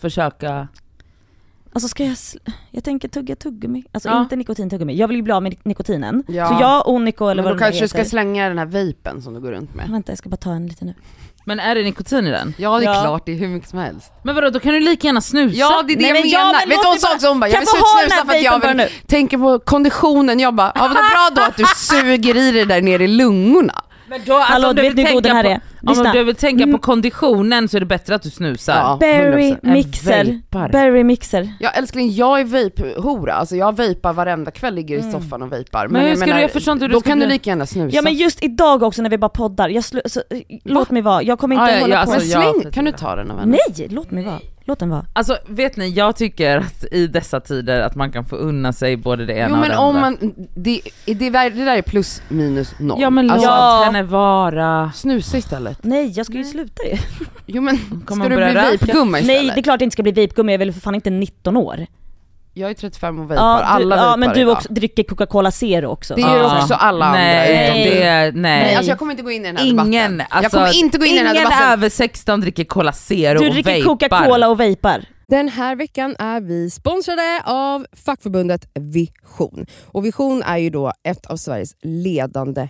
försöka? Alltså ska jag, jag tänker tugga tuggummi, alltså Ja. inte nikotintuggummi. Jag vill ju bli av med nikotinen. Ja. Så jag, Onico eller men vad då kanske du ska slänga den här vapen som du går runt med. Vänta jag ska bara ta en lite nu. Men är det nikotin i den? Ja det är Ja. klart, det är hur mycket som helst. Men vadå, då kan du lika gärna snusa? Ja det är det Nej, jag men ja, menar. men Vet du hon sa också, hon bara, jag vill sluta här för att jag vill tänka på konditionen. Jag bara, ja bra då att du suger i det där nere i lungorna. Men då, alltså, Hallå om du vet vill hur god den tänka här på, är? om Lyssna. du vill tänka Mm. på konditionen så är det bättre att du snusar. Ja. Berry 100%. mixer. Berry mixer. Ja älskling, jag är vape-hora, alltså jag vapar varenda kväll, ligger i soffan och vapar. Men hur jag ska du- jag förstår inte hur du då kan du lika gärna snusa. Ja men just idag också när vi bara poddar, jag slu- så, låt mig vara. Jag kommer inte Ja, ja, hålla ja, på. men alltså, jag släng, kan du ta den av henne? Nej, låt mig vara. Låt den vara. Alltså vet ni, jag tycker att i dessa tider att man kan få unna sig både det ena Jo och men det om andra. man, det, det, det där är plus minus noll. Ja men låt alltså, Ja. henne vara. snusa istället. Nej, jag ska ju sluta det. Jo men, Kommer ska du bli vape-gumma istället? Nej, det är klart det inte ska bli vapegummi, jag är väl för fan inte 19 år. Jag är 35 och vapar, Ja, du, alla ja men du idag. också dricker Coca-Cola Zero också. Det gör Ja. också alla nej, andra utom det du. nej. Nej, alltså jag kommer inte gå in i den här Ingen, debatten. alltså, jag kommer inte gå in i den här ingen debatten. över 16 dricker Cola Zero Du och dricker vapar. Coca-Cola och vapar. Den här veckan är vi sponsrade av fackförbundet Vision. Och Vision är ju då ett av Sveriges ledande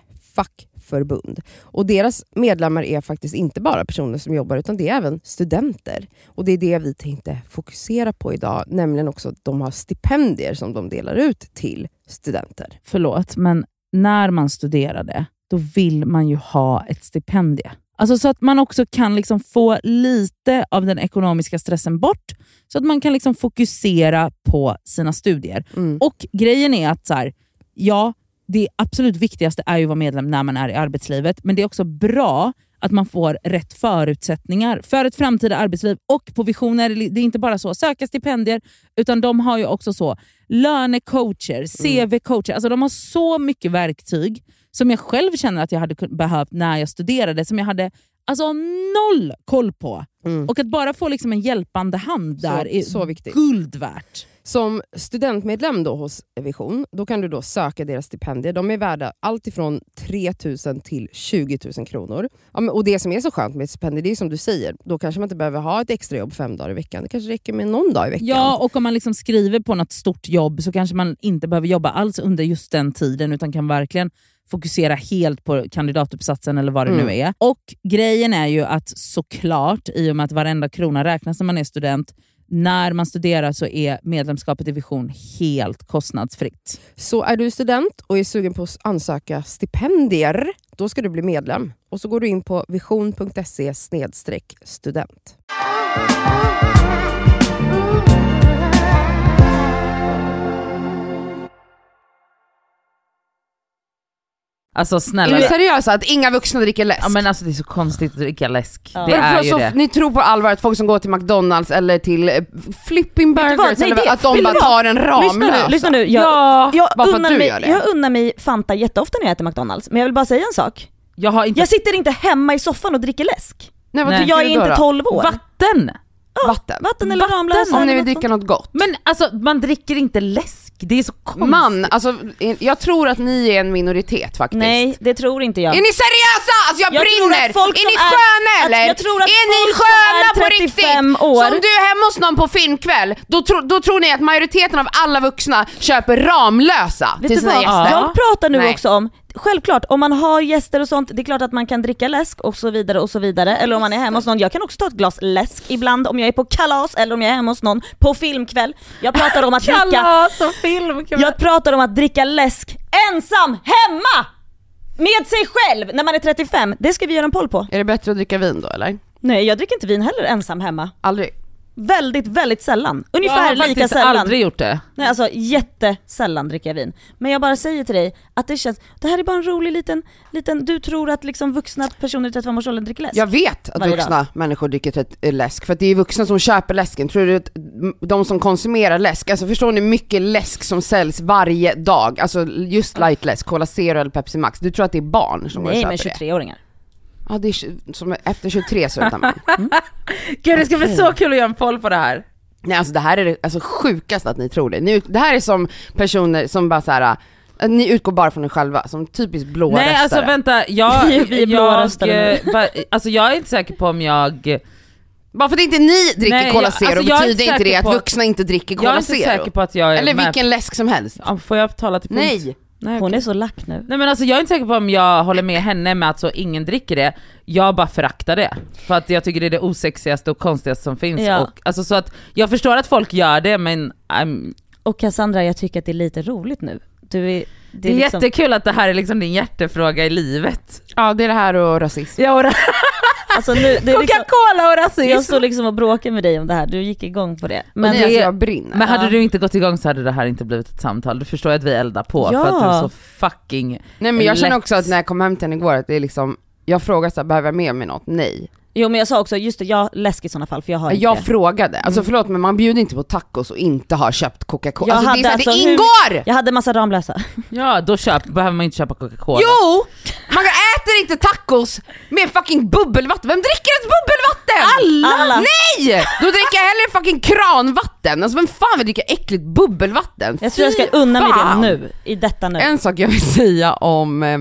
fackförbund. Och deras medlemmar är faktiskt inte bara personer som jobbar utan det är även studenter. Och det är det vi tänkte fokusera på idag, nämligen också att de har stipendier som de delar ut till studenter. Förlåt, men när man studerade, då vill man ju ha ett stipendie. Alltså så att man också kan liksom få lite av den ekonomiska stressen bort, så att man kan liksom fokusera på sina studier. Mm. Och grejen är att så här, ja, det absolut viktigaste är ju att vara medlem när man är i arbetslivet, men det är också bra att man får rätt förutsättningar för ett framtida arbetsliv. Och på Visioner, det är inte bara så söka stipendier, utan de har ju också så lönecoacher, CV-coacher. Alltså de har så mycket verktyg som jag själv känner att jag hade behövt när jag studerade, som jag hade alltså noll koll på. Mm. Och att bara få liksom en hjälpande hand där Så- är så viktigt. guld värt. Som studentmedlem då hos Vision, då kan du då söka deras stipendier. De är värda allt ifrån 3 000 till 20 000 kronor. Ja, och Det som är så skönt med ett stipendium, det är som du säger, då kanske man inte behöver ha ett extrajobb fem dagar i veckan. Det kanske räcker med någon dag i veckan. Ja, och om man liksom skriver på något stort jobb så kanske man inte behöver jobba alls under just den tiden utan kan verkligen fokusera helt på kandidatuppsatsen eller vad det Mm. nu är. Och grejen är ju att såklart, i och med att varenda krona räknas när man är student, när man studerar så är medlemskapet i Vision helt kostnadsfritt. Så är du student och är sugen på att ansöka stipendier, då ska du bli medlem. Och så går du in på vision.se student. Alltså Är snälla. ni seriösa att inga vuxna dricker läsk? Ja, men alltså, det är så konstigt att dricka läsk. Ja. Det är för- ju det. Ni tror på allvar att folk som går till McDonalds eller till eh, Flipping? Burgers, Nej, eller att de bara tar en Lyssna nu, Ramlösa? lyssna nu. Jag, Ja, jag, bara för unnar mig, jag unnar mig Fanta jätteofta när jag äter McDonalds, men jag vill bara säga en sak. jag har inte... Jag sitter inte hemma i soffan och dricker läsk. Nej, vad Nej. dricker Jag är inte då? 12 år. Vatten! Vatten. Vatten eller Ramlösa. Om ni vill något dricka något gott. Men alltså man dricker inte läsk, det är så konstigt. Man, alltså jag tror att ni är en minoritet faktiskt. Nej, det tror inte jag. Är ni seriösa? Alltså jag, Jag brinner! är ni är- sköna att- eller? att är ni sköna är på 35 riktigt? år- om du är hemma hos någon på filmkväll, då, tro, då tror ni att majoriteten av alla vuxna köper Ramlösa Vet till sina vad? gäster? Jag pratar nu Nej. också om, självklart om man har gäster och sånt, det är klart att man kan dricka läsk och så vidare och så vidare. Eller om man är hemma hos någon, jag kan också ta ett glas läsk ibland om jag är på kalas eller om jag är hemma hos någon på filmkväll. Jag pratar om att dricka, Kalas och film! jag pratar om att dricka läsk ensam hemma! Med sig själv när man är 35, det ska vi göra en poll på. Är det bättre att dricka vin då eller? Nej jag dricker inte vin heller ensam hemma. Aldrig. Väldigt, väldigt sällan. jag Ungefär har lika faktiskt sällan. aldrig gjort det. Nej alltså jättesällan dricker jag vin. Men jag bara säger till dig att det känns, det här är bara en rolig liten, liten du tror att liksom vuxna personer i 35-årsåldern dricker läsk? Jag vet att Varje vuxna människor dricker eh, läsk, för att det är vuxna som köper läsken. Tror du att de som konsumerar läsk, alltså förstår ni mycket läsk som säljs varje dag? Alltså just light läsk, Cola Zero eller Pepsi Max. Du tror att det är barn som går och Nej köper men det? 23-åringar. Ja, det är som efter 23 slutar man. Gud det ska bli så kul att göra en poll på det här. Nej alltså det här är det alltså, sjukast att ni tror det. Ni, det här är som personer som bara så här. äh, ni utgår bara från er själva, som typiskt blåa Nej röstare. alltså vänta, jag, Vi- är jag, eh, alltså jag är inte säker på om jag, Bara för att inte ni dricker Nej, Cola jag- Zero alltså, jag är betyder inte det att vuxna inte dricker jag Cola är inte Zero. säker på att jag är Eller med. vilken läsk som helst. Ja, Får jag tala till punkt? Nej! Nej, Hon okej. är så lack nu. Nej men alltså jag är inte säker på om jag håller med henne med att så ingen dricker det, jag bara föraktar det. För att jag tycker det är det osexigaste och konstigaste som finns. Ja. Och, alltså så att jag förstår att folk gör det men I'm, Och Cassandra, jag tycker att det är lite roligt nu. Du är, det är, liksom- jättekul att det här är liksom din hjärtefråga i livet. Ja det är det här och rasism. Ja, och ra- Alltså nu, det är liksom, Coca-Cola och rasism! jag står liksom och bråkar med dig om det här, du gick igång på det. Men det- alltså, jag brinner. Men hade du inte gått igång så hade det här inte blivit ett samtal. Du förstår att vi eldar på Ja. för att du är så fucking... Nej men jag känner lätt. också att när jag kom hem till henne igår att det är liksom, jag frågade så här, behöver jag med mig något? Nej. Jo men jag sa också, just det, jag läsk i sådana fall för jag har inte Jag det. frågade, alltså förlåt men man bjuder inte på tacos och inte har köpt Coca-Cola. Jag Alltså, det, är hade så här, alltså det hur- ingår! Jag hade massa Ramlösa. Ja, då köp, behöver man inte köpa Coca-Cola. Jo! Man äter inte tacos med fucking bubbelvatten, vem dricker ens bubbelvatten? Alla! Nej! Då dricker jag hellre fucking kranvatten, alltså vem fan vill dricka äckligt bubbelvatten? Jag tror jag ska unna mig det fan. nu, i detta nu. En sak jag vill säga om eh,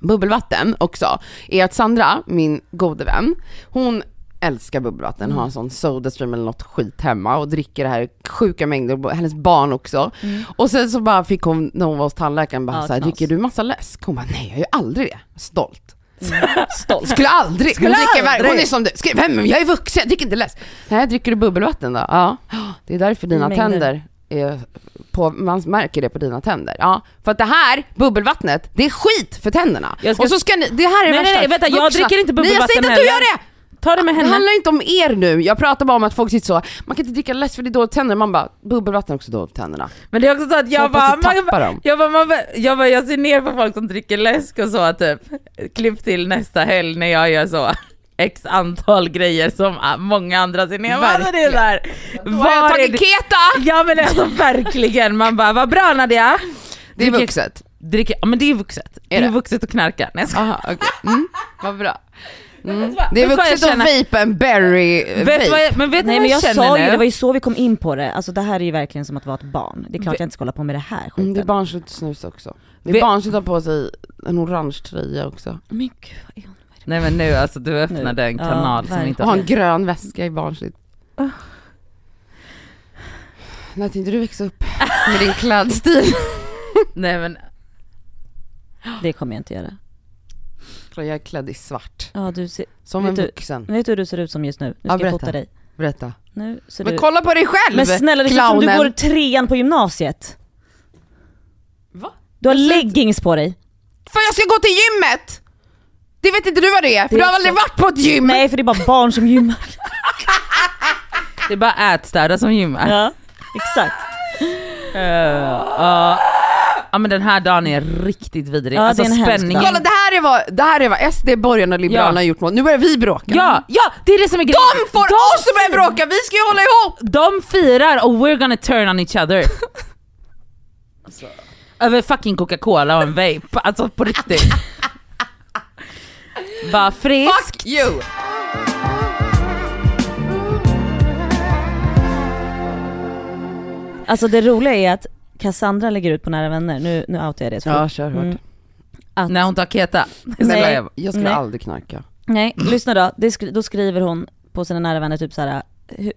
bubbelvatten också, är att Sandra, min gode vän, hon älskar bubbelvatten, Mm. har en sån Sodastream eller något skit hemma och dricker det här sjuka mängder, hennes barn också. Och sen så bara fick hon, när hon var hos tandläkaren, bara Mm. Ja, såhär, dricker du massa läsk? Hon bara, nej jag gör aldrig det. Stolt. Stolt. Skulle aldrig, Skulle hon, dricker, aldrig. hon är som du, Ska, vem, jag är vuxen, jag dricker inte läsk. Nej, dricker du bubbelvatten då? Ja, det är därför dina mängder. tänder på, man märker det på dina tänder. Ja, för att det här bubbelvattnet, det är skit för tänderna. Ska- Och så ska ni, det här är Nej, värsta. nej, nej, vänta, jag dricker inte Nej jag säger bubbelvatten inte att du gör det! Ta det med Det henne. handlar inte om er nu, jag pratar bara om att folk sitter så, man kan inte dricka läsk för det är dåligt för tänderna, man bara, bubbelvatten är också dåligt för tänderna. Men det är också så att jag bara, man, dem. jag, bara, man, jag bara, jag ser ner på folk som dricker läsk och så typ, klipp till nästa helg när jag gör så. X antal grejer som många andra ser ner. Alltså det är jag var är tagit keta! Ja men alltså verkligen, man bara vad bra Nadia. Det är vuxet. Dricker, ja men det är vuxet. det är det? vuxet att knarka. Nej, jag. Aha, okej. Mm, vad bra. Mm. Det är jag vuxet att vape en berry Vet du vad jag, men vet du Nej vad men jag, jag känner sa nu? ju, det var ju så vi kom in på det, alltså det här är ju verkligen som att vara ett barn. Det är klart Vi- jag inte ska hålla på med det här skiten. Mm, det är barnsligt att snusa också. Det är Vi- barnsligt att ha på sig en orange tröja också. Men gud vad är hon? Nej men nu alltså du öppnade en Ja, kanal som verkligen. inte Och ha en grön väska är barnsligt. Ah. När tänkte du växa upp med din klädstil? Nej men Det kommer jag inte göra. Jag är klädd i svart. Ja du ser, Som en du- vuxen. vet du hur du ser ut som just nu? Nu ska Ja, jag fota dig. Berätta. Nu ser Men du... kolla på dig själv! Men snälla det ser ut som du clownen. går trean på gymnasiet. Va? Du har Jag inte- leggings på dig. För jag ska gå till gymmet! Det vet inte du vad det är, för Det du har aldrig varit på ett gym! Nej för det är bara barn som gymmar. det är bara ätstörda som gymmar. Ja, exakt. Eh, ja. ja men den här dagen är riktigt vidrig. Ja, alltså spänningen. Kolla det här är vad, det här är vad SD, borgarna och Liberalerna Ja. har gjort mot, nu börjar vi bråka. Ja, ja det är det som är grejen. De får oss att börja bråka, vi ska ju hålla ihop! De firar och we're gonna turn on each other. Alltså, över fucking Coca-Cola och en vape, alltså på riktigt. Var frisk. Fuck you! Alltså det roliga är att Cassandra lägger ut på Nära Vänner, nu, nu outar jag det så Ja, kör hårt. Mm. Att, När hon tar keta. Nej. Jag, jag skulle Nej. aldrig knarka. Nej, lyssna då. Det skri- då skriver hon på sina nära vänner typ såhär,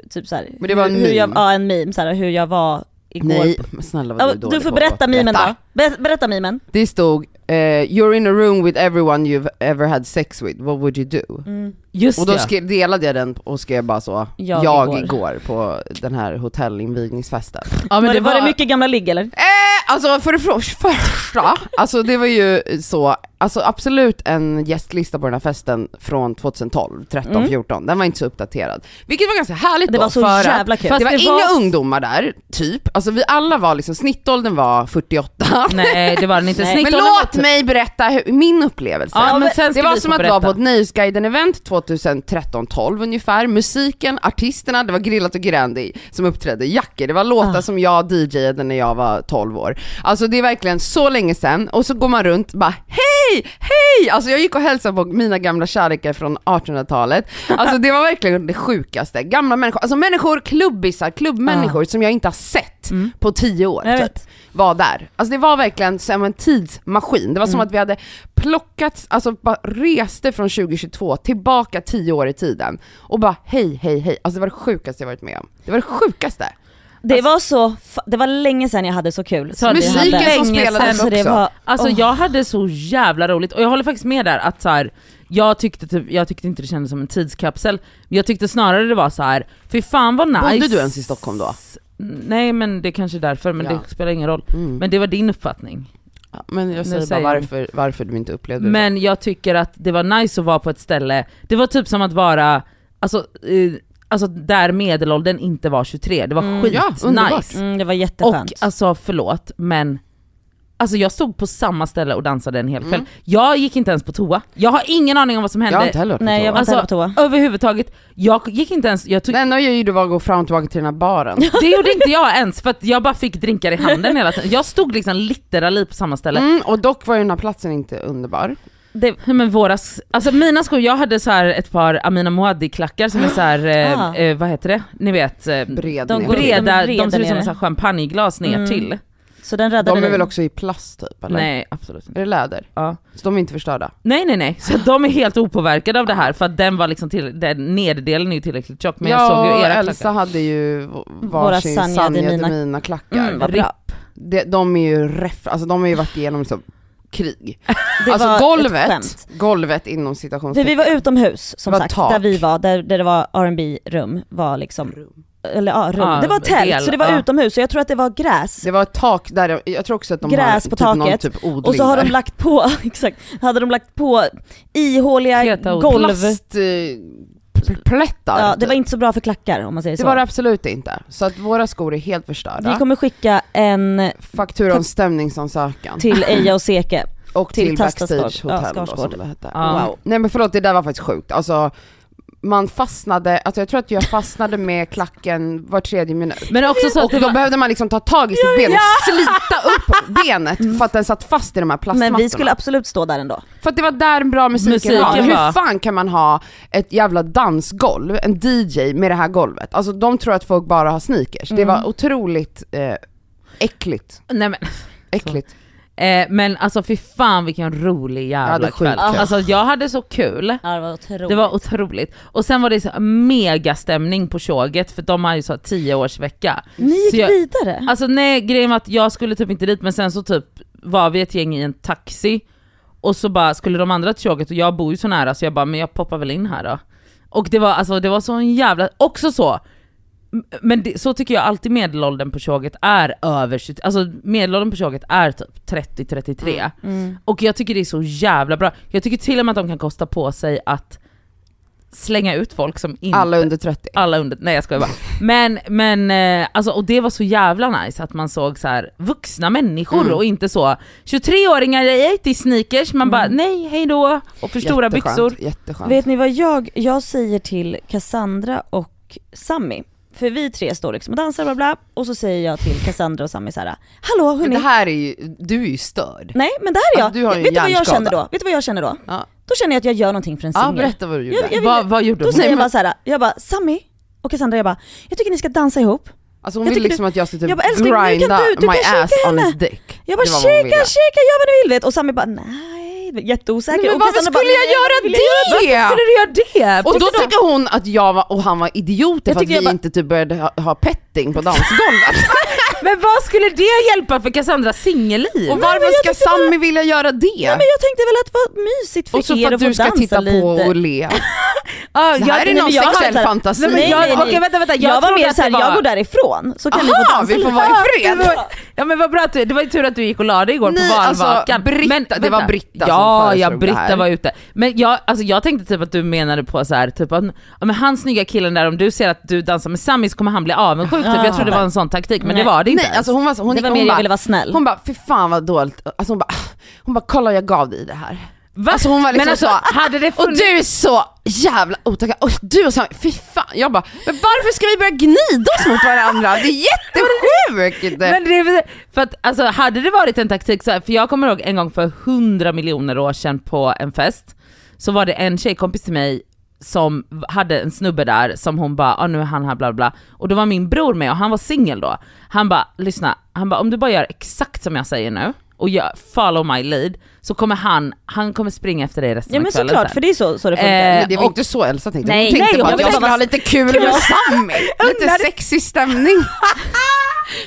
typ såhär, Men det var en hur, hur jag, meme. Ja en meme, såhär, hur jag var igår. Nej, men snälla vad du är du dålig får på berätta att memen berätta. då. Ber, berätta memen. Det stod eh, “You're in a room with everyone you've ever had sex with, what would you do?” Just Och då ja. skrev, delade jag den och skrev bara så, Jag jag, igår." igår. på den här hotellinvigningsfesten. ja, var, men det, det var det mycket gamla ligg eller? Eh, alltså för det för- första, alltså det var ju så, alltså absolut en gästlista på den här festen från 2012, 13, Mm. 14, den var inte så uppdaterad. Vilket var ganska härligt Det då, var så för att jävla kul. Fast det var det inga var- ungdomar där, typ. Alltså vi alla var liksom, snittåldern var 48. Nej det var den inte. Nej. Men var låt typ- mig berätta hur, min upplevelse. Ja, men det var som att vara på ett Nöjesguiden-event 2013-12 ungefär, musiken, artisterna, det var Grillat och Grandi som uppträdde, Jacke, det var låtar Ah. som jag DJade när jag var 12 år. Alltså det är verkligen så länge sedan, och så går man runt bara hej, hej! Alltså jag gick och hälsade på mina gamla kärlekar från 1800-talet, alltså det var verkligen det sjukaste. Gamla människor, alltså människor, klubbisar, klubbmänniskor som jag inte har sett Mm. på 10 år Jag typ vet. Var där. Alltså det var verkligen som en tidsmaskin. Det var som Mm. att vi hade plockat, alltså bara reste från 2022 tillbaka 10 år i tiden och bara hej, hej, hej. Alltså det var det sjukaste jag varit med om. Det var det sjukaste. Det var så, det var länge sedan jag hade så kul. Så Musiken hade. som spelades Alltså det också. var, Alltså åh. jag hade så jävla roligt och jag håller faktiskt med där att så här, jag tyckte typ, jag tyckte inte det kändes som en tidskapsel, jag tyckte snarare det var så här, fy fan vad nice. Bodde du ens i Stockholm då? Nej men det är kanske är därför, men Ja. det spelar ingen roll. Mm. Men det var din uppfattning. ja, men jag säger säger bara varför, varför du inte upplevde det Men jag tycker att det var nice att vara på ett ställe, det var typ som att vara, alltså, eh, alltså där medelåldern inte var 23, det var Mm. skit Ja, nice. Mm, det var Och jätteskönt. alltså förlåt, men Alltså jag stod på samma ställe och dansade en hel kväll. Mm. Jag gick inte ens på toa. Jag har ingen aning om vad som så. Jag har hände inte heller på Nej jag var inte Alltså, på toa. överhuvudtaget. Jag gick inte ens, jag tog, Det enda jag gjorde var att gå fram och tillbaka till den här baren. det gjorde inte jag ens för att jag bara fick drinkar i handen hela tiden. Jag stod liksom literally på samma ställe. Mm, och dock var ju den här platsen inte underbar. Det, Men våra, s- alltså mina skor, jag hade så här ett par Amina Moadi-klackar som är så här, eh, Ah. eh, vad heter det? Ni vet, eh, Bred De går- breda, de breda ser ut som champagneglas ner Mm. till. Så den räddade De är väl också i plast typ eller? Nej absolut inte. Är det läder? Ja. Så de är inte förstörda? Nej nej nej, så de är helt opåverkade av det här för att den var liksom till, den nederdelen är ju tillräckligt tjock men jag såg ju era Elsa klackar. hade ju Våra varsin Sanja Sanja klackar. Mm, vad bra. De, de är ju ref, alltså de har ju varit igenom liksom krig. Det alltså golvet, golvet inom citationstecken. vi var utomhus som sagt, tak. där vi var, där, där det var R&B rum var liksom, eller ja, rum. Ja, det var tält, del, så det var ja. utomhus, så jag tror att det var gräs. Det var ett tak där, jag tror också att de Gräs har på typ någon taket. typ odling Och så har där. de lagt på, exakt, hade de lagt på ihåliga golv. Plast, eh, pl- plättar. Ja, det typ. var inte så bra för klackar om man säger det så. var det absolut inte. Så att våra skor är helt förstörda. Vi kommer skicka en Faktura om stämningsansökan. till Eja och Seke. och till till, Backstage Skarsgård. Ja, Hotel då, som det hette. Ja. Wow. Nej men förlåt, det där var faktiskt sjukt. Alltså, man fastnade, alltså jag tror att jag fastnade med klacken var tredje minut. Men också så att Och då var, behövde man liksom ta tag i sitt ben och slita upp benet för att den satt fast i de här plastmattorna. Men vi skulle absolut stå där ändå. För att det var där bra musiken, Musiken var. var. Hur fan kan man ha ett jävla dansgolv, en DJ med det här golvet? Alltså de tror att folk bara har sneakers. Det var otroligt eh, äckligt. nej men, Äckligt. Eh, men alltså fy fan vilken rolig Ja, jävla är kväll. skitkul. Alltså jag hade så kul. Ja det var otroligt. Det var otroligt. Och sen var det så megastämning på tjoget för de har ju så 10 års vecka. Ni gick Så jag- vidare? Alltså nej, grejen var att jag skulle typ inte dit men sen så typ var vi ett gäng i en taxi och så bara skulle de andra till tjoget och jag bor ju så nära så jag bara men jag poppar väl in här då. Och det var alltså det var så en jävla, också så, men det, så tycker jag alltid medelåldern på tjoget är över 20, alltså medelåldern på tjoget är typ 30-33. Mm. Och jag tycker det är så jävla bra. Jag tycker till och med att de kan kosta på sig att slänga ut folk som inte... Alla under 30. alla under, nej jag skojar bara. Men, men eh, alltså, och det var så jävla nice att man såg så här vuxna människor Mm. och inte så 23-åringar i 80 sneakers, man bara nej hej då och för stora Jätteskönt, byxor. Jätteskönt. Vet ni vad jag, jag säger till Cassandra och Sammy? För vi tre står liksom och dansar bla bla och så säger jag till Cassandra och Sammy såhär Hallå hörni, det här är ju, du är ju störd. nej men det här är jag, Alltså, du har ju vet du vad jag känner då? Vet du vad jag känner då? Ja, Då känner jag att jag gör någonting för en ja singel. berätta vad du gjorde. Jag- jag- Vad, vad gjorde Då hon? säger jag bara såhär, jag bara Sammy och Cassandra jag bara, jag tycker ni ska dansa ihop. Alltså hon Jag vill liksom att jag ska typ jag bara, grinda du- du my ass on henne. his dick. Jag bara shaka, shaka, gör vad ni vill vet och Sammy bara nej, jätteosäker. Men och varför skulle bara, jag "Nej, göra jag det? göra?" Skulle du göra det? Och då tycker hon att jag var, och han var idioter för att vi bara- inte typ började ha, ha petting på dansgolvet. Men vad skulle det hjälpa för Cassandras singelliv? och varför ska tyckte bara- Sammy vilja göra det? Ja men jag tänkte väl att det var mysigt för och så er för att att få du ska dansa titta lite. på och le. Ah, Det här är men jag har sexuell så här- fantasi. Nej, men Nej, jag, nej. Okej vänta, vänta. Jag, var trodde mer det såhär, var- jag går därifrån så kan ni få Aha, dansa vi får vara i Det fred. var, ja men vad bra att du, det var ju tur att du gick och la dig igår Nej, på alltså, valvakan. Britta- det var vänta. Britta som Ja, ja föreslog det Britta var ute. Men jag, alltså, jag tänkte typ att du menade på så här, typ att ja, men han snygga killen där, om du ser att du dansar med Sami så kommer han bli avundsjuk. Typ. Jag trodde det var en sån taktik, men Nej. det var det inte Nej alltså hon var så, hon, Det var hon mer jag bara, ville vara snäll. hon bara fy fan vad dåligt, alltså hon bara, hon bara kolla jag gav dig det här. Va? Alltså hon var liksom men alltså, så, hade det och funnits... du är så jävla otackad, och du och Sami, fy fan. Jag bara, men varför ska vi börja gnida oss mot varandra? Det är jättesjukt! Men det, för att, alltså, hade det varit en taktik så här, för jag kommer ihåg en gång för hundra miljoner år sedan på en fest, så var det en tjejkompis till mig som hade en snubbe där som hon bara, ah, nu är han här bla bla, och då var min bror med och han var singel då. Han bara, lyssna, han bara om du bara gör exakt som jag säger nu och gör, follow my lead, så kommer han, han kommer springa efter dig resten Ja av men kvällen såklart, sen. för det är så, så det funkar. Eh, Men det var och- inte så Elsa tänkte, Nej, hon tänkte nej, bara att jag tänkte skulle bara- ha lite kul med Sammy, lite sexig stämning.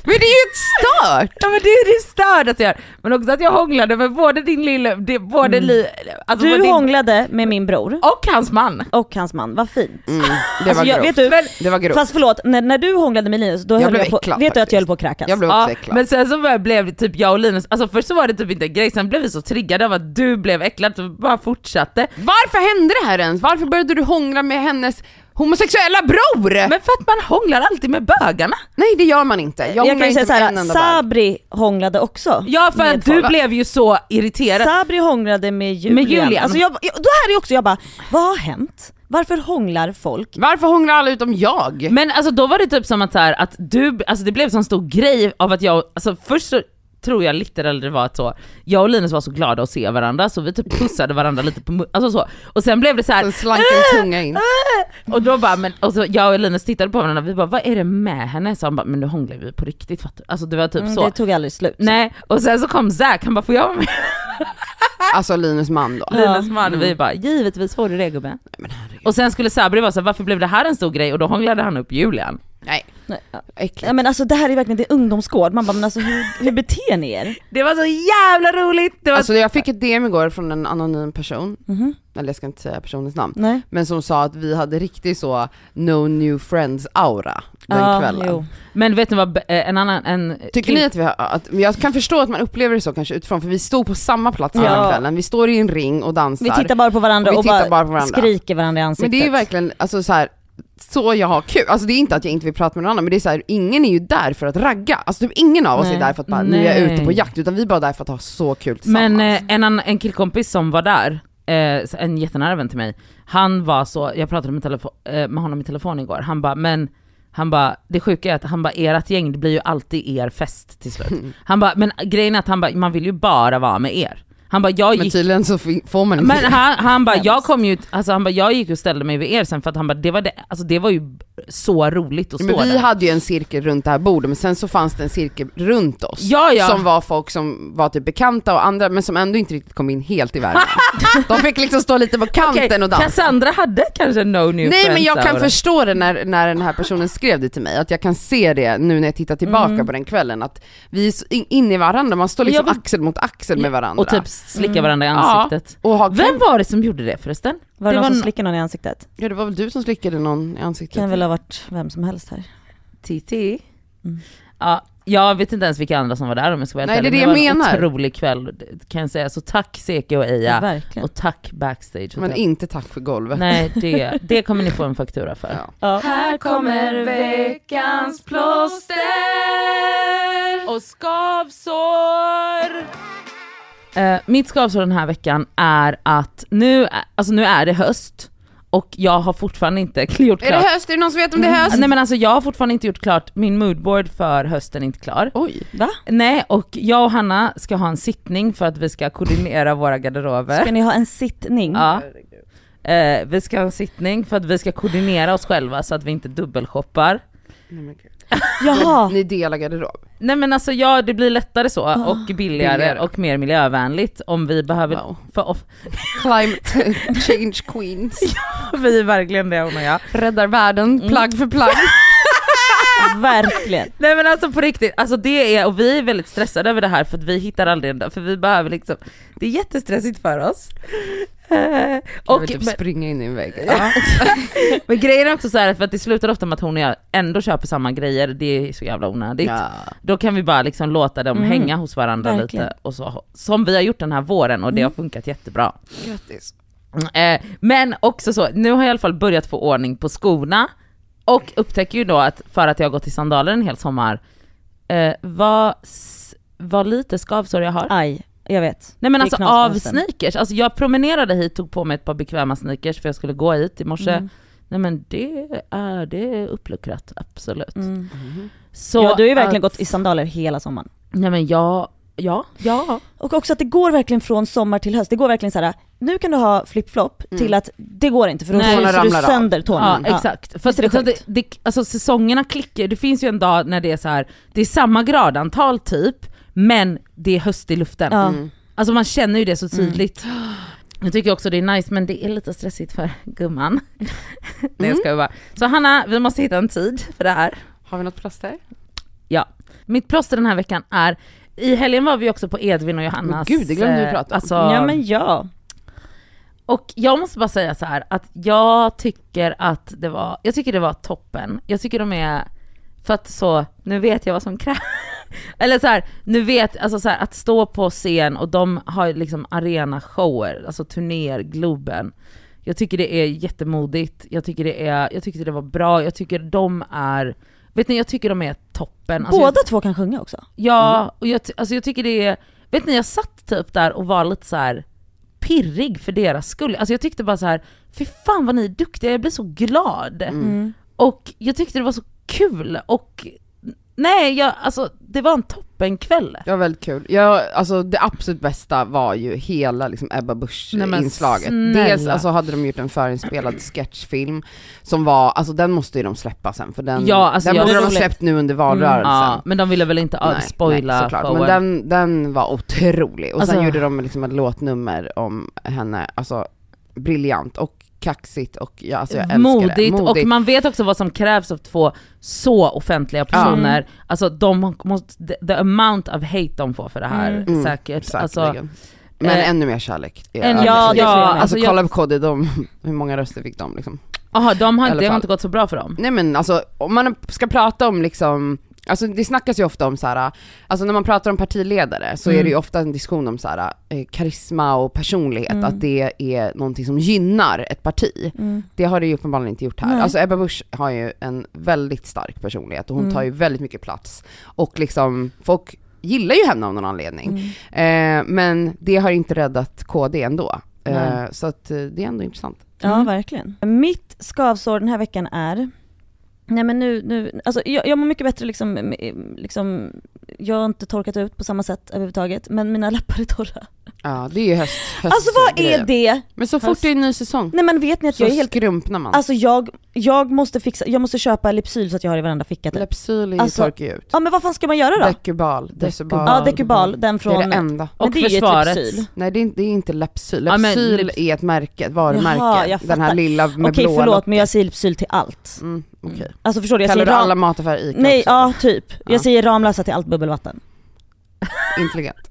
Men det är ju ett stört! Ja men det är det stördaste jag gör. Men också att jag hånglade med både din lille, det, både li, alltså Du din, hånglade med min bror och hans man. och hans man, vad fint. Mm, det Alltså, var jag, grovt. vet du, Det var grovt. fast förlåt, när, när du hånglade med Linus, då Jag höll blev jag på, äcklad vet du att jag höll på att kräkas? Jag blev också Ja, äcklad. men sen så blev det typ jag och Linus, alltså först så var det typ inte en grej, sen blev vi så triggade av att du blev äcklad så vi bara fortsatte. Varför hände det här ens? Varför började du hångla med hennes homosexuella bror? Men för att man hånglar alltid med bögarna. Nej det gör man inte. Jag, Jag, kan ju säga såhär. Sabri hånglade också. Ja för att du folk. blev ju så irriterad. Sabri hånglade med Julian. Med Julian. Alltså jag, jag, då här är också jag bara, vad har hänt? Varför hånglar folk? Varför hånglar alla utom jag? Men alltså då var det typ som att, så här, att du, alltså det blev en sån stor grej av att jag, alltså först så tror jag lite det var att så, jag och Linus var så glada att se varandra så vi typ pussade varandra lite på alltså så. Och sen blev det så här. Sen slank en tunga in. Och då bara, men, och så jag och Linus tittade på varandra, vi bara vad är det med henne? Så han bara, men nu hånglar vi på riktigt fattar? Alltså det var typ Mm, så. det tog aldrig slut. Nej, och sen så kom Zack, han bara får jag vara med? Alltså Linus man då. Linus man, vi bara givetvis får du det gubben. Och sen skulle Sabri vara så här, varför blev det här en stor grej? Och då hånglade han upp Julian. Nej, Nej, ja. äckligt. Ja, men alltså det här är verkligen det är ungdomsgård, man bara men alltså hur, hur beter ni er? Det var så jävla roligt! Det var Alltså jag fick ett DM igår från en anonym person, Mhm. eller jag ska inte säga personens namn, Nej? men som sa att vi hade riktigt så no new friends aura den Ja, kvällen. jo. Men vet ni vad, eh, en annan, en Tycker ni att vi har, att, jag kan förstå att man upplever det så kanske utifrån, för vi stod på samma plats Ja. kvällen, vi står i en ring och dansar. Vi tittar bara på varandra Och och, bara, bara på varandra. skriker varandra i ansiktet. Men det är ju verkligen, alltså så här, så jag har kul. Alltså det är inte att jag inte vill prata med någon annan, men det är så här, ingen är ju där för att ragga. Alltså typ ingen av oss Nej. är där för att bara, nu är jag ute på jakt, utan vi är bara där för att ha så kul tillsammans. Men eh, en, annan, en killkompis som var där, eh, en jättenära vän till mig, han var så, jag pratade med, telefo- eh, med honom i telefon igår, han bara men han bara, det sjuka är att han bara, ert gäng, det blir ju alltid er fest till slut. Han bara, men grejen är att han bara, man vill ju bara vara med er. Han bara, jag Men gick tydligen så får man inte men han, han bara, jag kom ju, alltså han bara, jag gick och ställde mig vid er sen för att han bara, det var, det, alltså det var ju så roligt att stå Men vi där. hade ju en cirkel runt det här bordet, men sen så fanns det en cirkel runt oss. Ja, ja. Som var folk som var typ bekanta och andra, men som ändå inte riktigt kom in helt i värmen. De fick liksom stå lite på kanten Okej, och dansa. Cassandra hade kanske no new Nej men jag kan förstå det när, när den här personen skrev det till mig, att jag kan se det nu när jag tittar tillbaka Mm. på den kvällen, att vi är så in, in i varandra, man står Men liksom vill- axel mot axel med varandra. Och typ slicka Mm. varandra i Ja. ansiktet. och har Vem var det som gjorde det förresten? Var det, Det någon var som slickade någon i ansiktet? Ja det var väl du som slickade någon i ansiktet? Kan väl ha varit vem som helst här. TT? Mm. Ja, jag vet inte ens vilka andra som var där om jag ska vara Nej, det är det jag det var en menar. otrolig kväll kan jag säga. Så tack Seke och Eja. Verkligen. Och tack Backstage. Men inte tack för golvet. Nej, det, det kommer ni få en faktura för. Ja. Ja. Här kommer veckans plåster och skavsår. Eh, mitt skavsår den här veckan är att nu, är- alltså nu är det höst och jag har fortfarande inte gjort Är klart. det höst? Är det någon som vet om det är höst? Nej men alltså jag har fortfarande inte gjort klart, min moodboard för hösten är inte klar. Oj. Va? Nej och jag och Hanna ska ha en sittning för att vi ska koordinera våra garderober. Ska ni ha en sittning? Ja. Eh, vi ska ha en sittning för att vi ska koordinera oss själva så att vi inte dubbelshoppar. Gud. Jaha! Ni delar garderob? Nej men alltså ja, det blir lättare så och billigare, Billigare. och mer miljövänligt om vi behöver, Wow. för off- Climate change queens. vi är verkligen det hon och jag. Räddar världen, Mm. plagg för plagg. Verkligen. Nej men alltså på riktigt, alltså det är, och vi är väldigt stressade över det här för att vi hittar aldrig en dag, för vi behöver liksom, det är jättestressigt för oss. Eh, Och, vill typ men, springa in i en vägg. men grejen är också så här för att det slutar ofta med att hon och jag ändå köper samma grejer, det är så jävla onödigt. Ja. Då kan vi bara liksom låta dem Mm. hänga hos varandra Verkligen. lite, och så, som vi har gjort den här våren och det Mm. har funkat jättebra. Grattis. Eh, men också så, nu har jag i alla fall börjat få ordning på skorna och upptäcker ju då att för att jag har gått i sandaler en hel sommar, eh, vad, vad lite skavsår jag har. Aj, jag vet. Nej men alltså av sneakers, alltså jag promenerade hit, tog på mig ett par bekväma sneakers för jag skulle gå hit i morse. Mm. Nej men det är, det är uppluckrat, absolut. Mm. Så ja, du har ju verkligen att- gått i sandaler hela sommaren. Nej men jag, ja, ja. Och också att det går verkligen från sommar till höst. Det går verkligen så här. nu kan du ha flip-flop till att det går inte för då fryser du sönder tårna. Ja, exakt. För det det, det, alltså säsongerna klickar, det finns ju en dag när det är så här, det är samma gradantal typ, men det är höst i luften. Ja. Mm. Alltså man känner ju det så tydligt. Jag tycker också det är nice men det är lite stressigt för gumman. Nej jag skojar bara. Så Hanna, vi måste hitta en tid för det här. Har vi något plåster? Mitt plåster den här veckan är, i helgen var vi också på Edvin och Johannas... Men gud, det glömde vi eh, prata om. Alltså, ja men ja. Och jag måste bara säga så här att jag tycker att det var, jag tycker det var toppen. Jag tycker de är, för att så, nu vet jag vad som krävs. Eller så här, nu vet, alltså så här, att stå på scen och de har liksom arenashower, alltså turnéer, Globen. Jag tycker det är jättemodigt, jag tycker det är, jag tyckte det var bra, jag tycker de är, vet ni jag tycker de är toppen. Alltså, Båda jag, två kan sjunga också. Ja, och jag, alltså jag tycker det är, vet ni jag satt typ där och var lite så här pirrig för deras skull. Alltså jag tyckte bara så här, fy fan vad ni är duktiga, jag blir så glad. Mm. Och jag tyckte det var så kul och nej, jag, alltså det var en toppenkväll. Det var väldigt kul. Jag, alltså det absolut bästa var ju hela liksom Ebba Busch Nej, men inslaget. snälla. Dels alltså, hade de gjort en förinspelad sketchfilm som var, alltså den måste ju de släppa sen för den, Ja, alltså, den borde de ha släppt nu under valrörelsen. Ja, men de ville väl inte Nej, spoila nej, såklart. Men den, den var otrolig. Och Alltså- sen gjorde de liksom ett låtnummer om henne, alltså briljant och kaxigt och ja, alltså jag älskar modigt, det. och man vet också vad som krävs av två så offentliga personer. Alltså de måste, the, the amount of hate de får för det här Mm. Mm, säkert. Alltså, Säkerligen. Men eh, ännu mer kärlek. jag ja, jag med. Alltså Alltså, kolla på KD, de, hur många röster fick de liksom? aha, de har, det har inte gått så bra för dem. Nej men alltså, om man ska prata om liksom, alltså det snackas ju ofta om så här, alltså när man pratar om partiledare så Mm. är det ju ofta en diskussion om så här, eh, karisma och personlighet, Mm. att det är någonting som gynnar ett parti. Mm. Det har det ju uppenbarligen inte gjort här. Nej. Alltså Ebba Busch har ju en väldigt stark personlighet och hon Mm. tar ju väldigt mycket plats. Och liksom, folk gillar ju henne av någon anledning. Mm. Eh, men det har inte räddat KD ändå. Eh, så att eh, det är ändå intressant. Ja, Mm. verkligen. Mitt skavsår den här veckan är, nej men nu, nu alltså jag, jag mår mycket bättre liksom, liksom, jag har inte torkat ut på samma sätt överhuvudtaget, men mina läppar är torra. Ja, det är ju höst, höst Alltså vad är det? Men så fort det är en ny säsong, Nej men vet ni att så jag är helt, skrumpnar man. alltså jag, jag måste fixa, jag måste köpa Lypsyl så att jag har i varenda ficka typ. Lepsyl är ju Alltså, torkar ju ut. Ja men vad fan ska man göra då? Decubal, decubal. Ja Decubal, den Det är från, det enda. men Och det är ju ett försvaret. Lypsyl. Nej det är, inte- det är inte Ja, men Lepsyl Lips- är ett märke, ett varumärke. Jaha, Den här lilla med Okej blåa förlåt locket. men jag säger Lypsyl till allt. Mm, okej. Alltså förstår du? Jag Kallar säger du alla mataffärer ICA Nej, också? ja typ. Ja. Jag säger Ramlösa till allt bubbelvatten. Intelligent.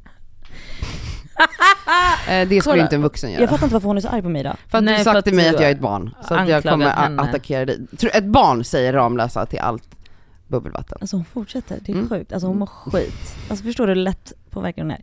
eh, det skulle inte en vuxen göra. Jag fattar inte varför hon är så arg på mig då. För att Nej, du att till mig att jag är ett barn, så att jag kommer henne. attackera dig. Tror- Ett barn säger Ramlösa till allt bubbelvatten. Alltså hon fortsätter, det är Mm. sjukt. Alltså hon mår skit. Alltså förstår du hur lätt påverkad hon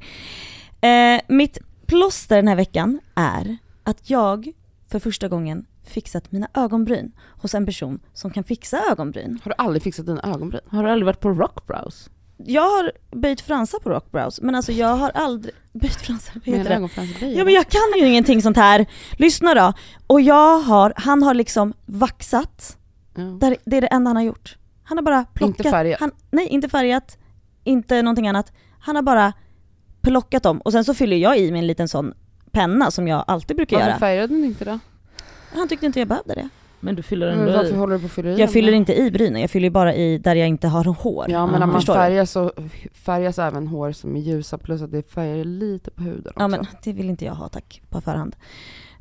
är? Eh, mitt plåster den här veckan är att jag för första gången fixat mina ögonbryn hos en person som kan fixa ögonbryn. Har du aldrig fixat dina ögonbryn? Har du aldrig varit på Rockbrows? Jag har böjt fransar på Rockbrows, men alltså jag har aldrig böjt fransar, vad heter det? ögonfransböj? Ja men jag kan ju ingenting sånt här. Lyssna då. Och jag har, han har liksom vaxat, Ja. där, det är det enda han har gjort. Han har bara plockat. Inte färgat? Han, nej, inte färgat, inte någonting annat. Han har bara plockat dem och sen så fyller jag i med en liten sån penna som jag alltid brukar Varför göra. färgade den inte då? Han tyckte inte jag behövde det. Men du fyller Men ändå varför i. håller du på att fylla i Jag fyller inte i brynen, jag fyller bara i där jag inte har hår. Ja men när man Förstår färgar så färgas även hår som är ljusa plus att det färgar lite på huden också. Ja men det vill inte jag ha tack, på förhand.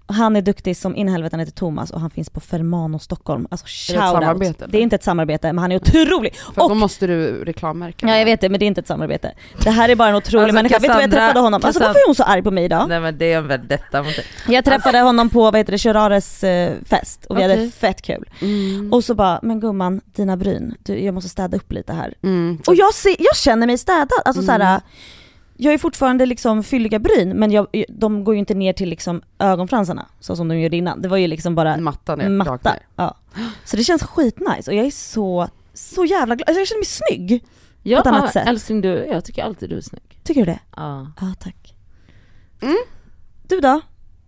Han är duktig som in helvete, han heter Thomas och han finns på Fermano Stockholm. Alltså Är det ett shout samarbete, out. eller? Det är inte ett samarbete men han är otrolig. För och- då måste du reklammärka. Ja jag vet det men det är inte ett samarbete. Det här är bara en otrolig Alltså, människa. Vet du vad jag Cassandra- träffade honom? Alltså Cassandra- varför är hon så arg på mig idag? Nej men det är en vendetta mot dig. Jag träffade honom på vad heter det, Cherares eh, fest och vi hade Okej. fett kul. Mm. Och så bara, men gumman, dina bryn, du, jag måste städa upp lite här. Mm. Och jag, ser, jag känner mig städad, alltså Mm. såhär, jag är fortfarande liksom fylliga bryn men jag, de går ju inte ner till liksom ögonfransarna så som de gjorde innan. Det var ju liksom bara matta. ner. Ja. Så det känns skitnice och jag är så, så jävla glad. Alltså jag känner mig snygg. Ja, ett annat sätt. älskling du, jag tycker alltid du är snygg. Tycker du det? Ja. Ja tack. Mm. Du då?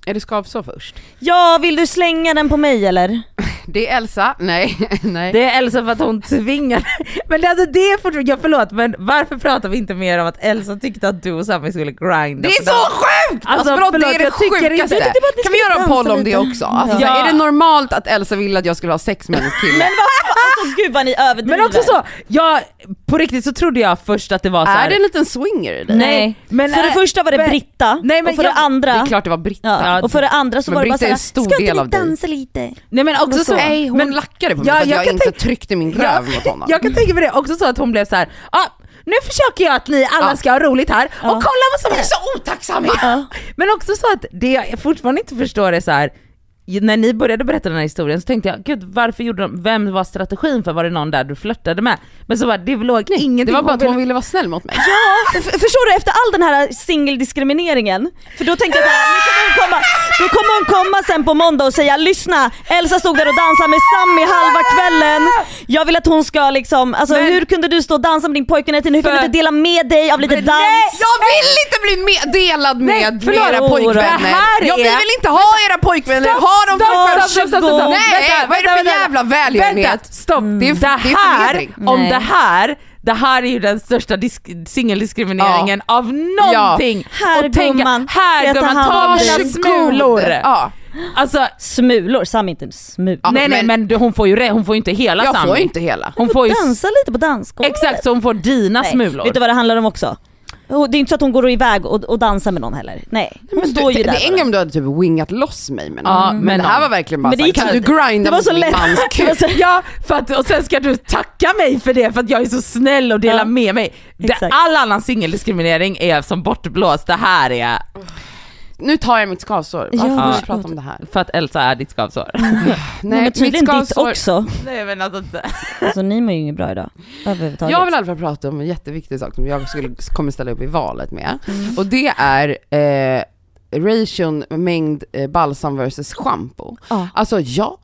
Är det skavsår först? Ja, vill du slänga den på mig eller? Det är Elsa, nej, nej. Det är Elsa för att hon tvingar. Men alltså det är fortfarande, ja förlåt men varför pratar vi inte mer om att Elsa tyckte att du och Sami skulle grinda? Det är så sjukt! Alltså, Alltså, förlåt, det är det inte- sjukaste. Ni Kan vi göra en poll om det också? Alltså, Ja. Är det normalt att Elsa vill att jag skulle ha sex med hennes kille? Alltså gud vad ni överdriver. Men också så, jag, på riktigt så trodde jag först att det var så här. är det en liten swinger i dig? Nej, men för det äh, första var det men- Britta, Nej, men och för jag- det andra, Det är klart det var Britta. ja, och för det andra så men var det bara Britta är en såhär, ska del inte vi dig." dansa lite? Nej men också så, Nej, hon men, lackade på mig Ja, för att jag jag, kan inte tänka- tryckte min Ja, röv mot honom. Jag kan tänka mig det också så att hon blev så här. ah, nu försöker jag att ni alla Ja. ska ha roligt här Ja. och kolla vad som Jag är är så otacksam! Ja. Men också så att det jag fortfarande inte förstår är så här. När ni började berätta den här historien så tänkte jag, gud varför gjorde de, vem var strategin för, var det någon där du flörtade med? Men så var det låg ingenting, Det var bara att hon ville- vara snäll mot mig. Ja, förstår du efter all den här singeldiskrimineringen, för då tänkte jag såhär, nu kommer hon komma, då kommer hon komma sen på måndag och säga lyssna, Elsa stod där och dansade med Sammy halva kvällen, jag vill att hon ska liksom, alltså Men- hur kunde du stå och dansa med din pojkvän hela tiden, hur kan du inte dela med dig av lite dans? nej, Jag vill inte bli med, delad med, Nej, med era pojkvänner. Jag är- vill inte ha era pojkvänner, ha dem stopp, för stopp, stopp. Nej, Vänta, vad är det vänta, för vänta. jävla välgörenhet? Vänta, stopp! Det är, Det det är här, om det här, det här är ju den största disk- singeldiskrimineringen av någonting. Här, och tänka, gumman, här jag gumman, ta mina smulor. Ja. Alltså, Smulor, Sammy inte smulor. Ja, nej nej men- hon får ju, hon får ju inte hela Jag Sammy. får inte hela. Hon får ju, Dansa lite på dansgolvet. exakt så hon får dina Nej, smulor. Vet du vad det handlar om också? Det är inte så att hon går iväg och, och dansar med någon heller. Nej, hon Men står du, ju det, där det är en gång du hade typ wingat loss mig med någon. Ja, men, men det här var verkligen bara Men det såhär, gick kan du grinda det var mot så min mans kuk? Ja, för att, och sen ska du tacka mig för det, för att jag är så snäll och delar Ja, med mig. Det, all annan singeldiskriminering är som bortblåst, det här är Nu tar jag mitt skavsår. Varför Ja, vill förlåt. prata om det här? för att Elsa är ditt skavsår. Nej, men mitt tydligen ditt också. Nej men alltså inte. Alltså ni mår ju inget bra idag. Överhuvudtaget. Jag vill i alla fall prata om en jätteviktig sak som jag skulle, kommer ställa upp i valet med. Mm. Och det är eh, ration mängd eh, balsam versus shampoo. Ja, Alltså ja,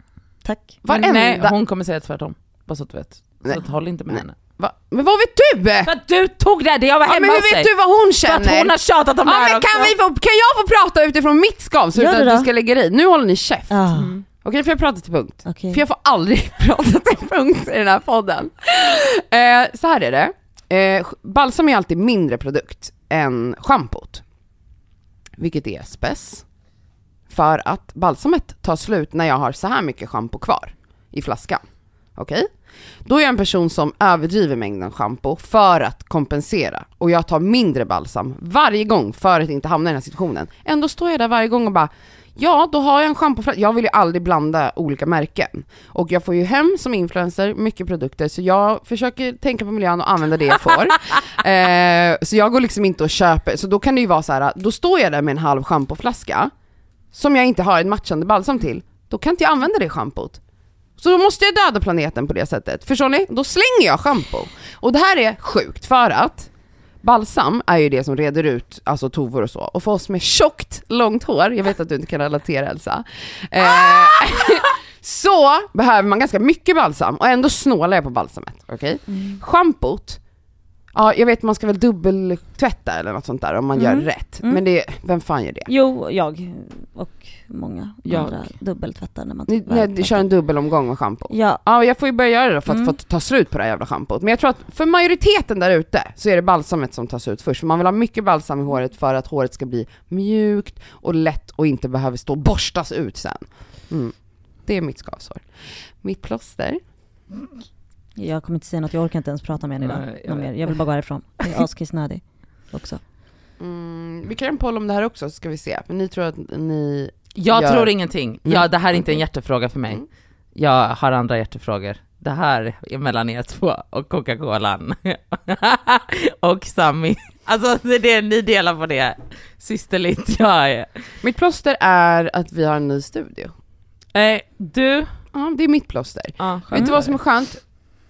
tack. Men varenda... nej, hon kommer säga tvärtom. Bara så att du vet. Så Nej. att håll inte med Nej. henne. Va? Men vad vet du? För att du tog det, det jag var Ja, hemma men hur vet du vad hon För känner? att hon har tjatat om det ja, här men också. kan, vi få, kan jag få prata utifrån mitt skav så utan det att du ska lägga dig? Nu håller ni käft. Ja, Okej, för jag pratar till punkt. okej. För jag får aldrig prata till punkt i den här podden. Eh, så här är det. Eh, balsam är alltid mindre produkt än schampot. Vilket är spess. För att balsamet tar slut när jag har så här mycket schampo kvar i flaskan. Okej? Då är jag en person som överdriver mängden schampo för att kompensera. Och jag tar mindre balsam varje gång för att inte hamna i den här situationen. Ändå står jag där varje gång och bara Ja, då har jag en schampoflaska. Jag vill ju aldrig blanda olika märken. Och jag får ju hem som influencer mycket produkter, så jag försöker tänka på miljön och använda det jag får. eh, så jag går liksom inte och köper, så då kan det ju vara så här, då står jag där med en halv schampoflaska, som jag inte har en matchande balsam till. Då kan inte jag använda det schampot. Så då måste jag döda planeten på det sättet. Förstår ni? Då slänger jag schampo. Och det här är sjukt för att balsam är ju det som reder ut alltså tovor och så. Och för oss med tjockt, långt hår, jag vet att du inte kan relatera Elsa, eh, så behöver man ganska mycket balsam och ändå snålar jag på balsamet. Okej? Schampot, ja jag vet man ska väl dubbeltvätta eller något sånt där om man Mm. gör rätt. Mm. Men det, vem fan gör det? Jo, jag och många Jag. andra dubbeltvättar när man Ni, väl ni tvättar. kör en dubbelomgång med schampo. Ja, Ja, jag får ju börja göra det för att Mm. få ta slut på det här jävla schampot. Men jag tror att för majoriteten där ute så är det balsamet som tas ut först. För man vill ha mycket balsam i håret för att håret ska bli mjukt och lätt och inte behöver stå och borstas ut sen. Mm. Det är mitt skavsår. Mitt plåster. Jag kommer inte säga något, jag orkar inte ens prata med henne idag. Nej, jag mer. jag vill bara gå härifrån. Jag är askissnödig också. Mm, vi kan göra en poll om det här också så ska vi se. Men ni tror att ni... Jag gör- tror ingenting. Ja, Mm. det här är inte en hjärtefråga för mig. Mm. Jag har andra hjärtefrågor. Det här är mellan er två och Coca-Colan. och Sammy. Alltså det är det ni delar på det. Systerligt jag är. Mitt plåster är att vi har en ny studio. Eh, du? Ja, det är mitt plåster. Ja, Vet du vad som är skönt?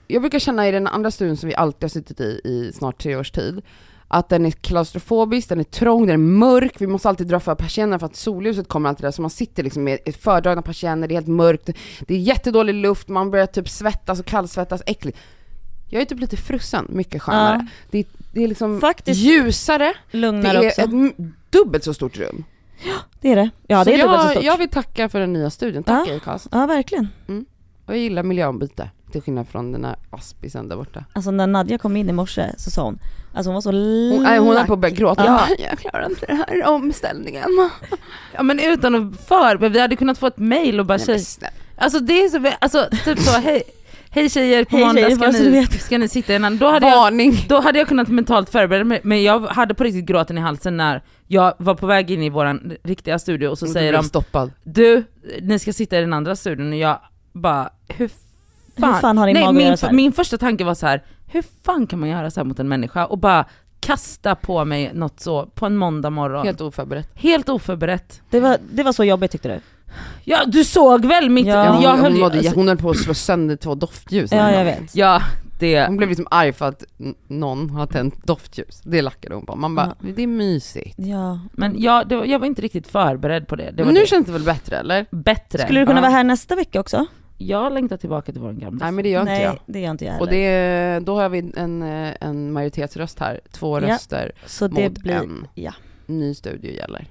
Jag brukar känna i den andra studion som vi alltid har suttit i i snart tre års tid, att den är klaustrofobisk, den är trång, den är mörk, vi måste alltid dra för persiennerna för att solljuset kommer alltid där, så man sitter liksom med fördragna persienner, det är helt mörkt, det är jättedålig luft, man börjar typ svettas och kallsvettas, äckligt. Jag är typ lite frusen, mycket skönare. Ja. Det, det är liksom Faktiskt ljusare, det lugnare är också. ett dubbelt så stort rum. Det är det. Ja, det så är dubbelt så jag, stort. jag vill tacka för den nya studion, tack Ja. Acast. Ja, verkligen. Och jag gillar miljöombyte, till skillnad från den här aspisen där borta. Alltså när Nadja kom in i morse så sa hon, alltså hon var så Hon, nej, hon höll på att börja gråta. Ja. Ja, jag klarar inte den här omställningen. Ja men utan att för, men vi hade kunnat få ett mail och bara Nej, snälla. alltså det är så, alltså typ så, hej, hej tjejer på Hej måndag tjejer, ska, ni, du vet. ska ni sitta innan, då hade jag Varning. Då hade jag kunnat mentalt förbereda mig, men jag hade på riktigt gråten i halsen när jag var på väg in i våran riktiga studio och så Och säger de stoppad. Du, ni ska sitta i den andra studion och jag bara, hur fan? Hur fan har din Nej, mage att min, göra så här? min första tanke var så här: hur fan kan man göra så här mot en människa och bara kasta på mig något så på en måndag morgon? Helt, oförberett. Helt oförberett. Det var, det var så jobbigt tyckte du? Ja du såg väl mitt... Ja, Ja, jag hon, höll, hon, mådde, alltså, hon höll på att slå sönder två doftljus. Ja, jag vet. Ja, det... Hon blev liksom arg för att någon har tänt doftljus. Det lackade hon på. Man bara, det är mysigt. Ja. Men jag, det var, jag var inte riktigt förberedd på det. det var Men nu det. känns det väl bättre eller? Bättre. Skulle du kunna Ja. vara här nästa vecka också? Jag längtar tillbaka till vår gamla. Nej men det gör inte Nej, jag. det gör inte jag heller. Och det, då har vi en, eh, en majoritetsröst här. Två Ja. röster så det mot blir... en. ja. Ny studio gäller.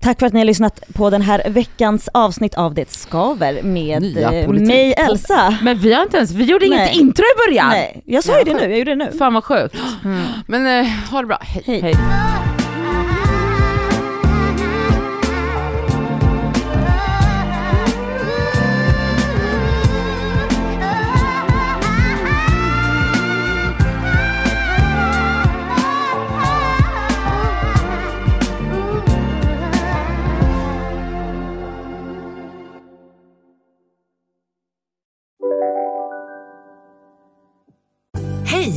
Tack för att ni har lyssnat på den här veckans avsnitt av Det skaver med Nya eh, politik. mig Elsa. Men vi har inte ens, vi gjorde inget Nej. intro i början! Nej, jag sa ju det nu, jag gjorde det nu. Fan vad sjukt. Mm. Men eh, ha det bra, hej. Hej. Hej.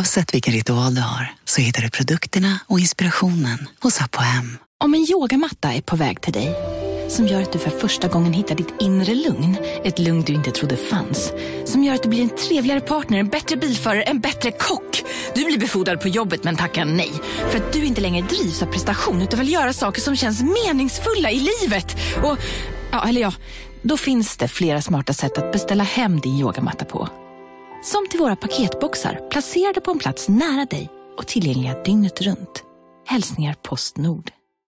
Oavsett vilken ritual du har så hittar du produkterna och inspirationen hos Apohem. Om en yogamatta är på väg till dig, som gör att du för första gången hittar ditt inre lugn, ett lugn du inte trodde fanns, som gör att du blir en trevligare partner, en bättre bilförare, en bättre kock. Du blir befordrad på jobbet men tackar nej, för att du inte längre drivs av prestation utan vill göra saker som känns meningsfulla i livet. Och, ja, eller ja, då finns det flera smarta sätt att beställa hem din yogamatta på. Som till våra paketboxar placerade på en plats nära dig och tillgängliga dygnet runt. Hälsningar Postnord.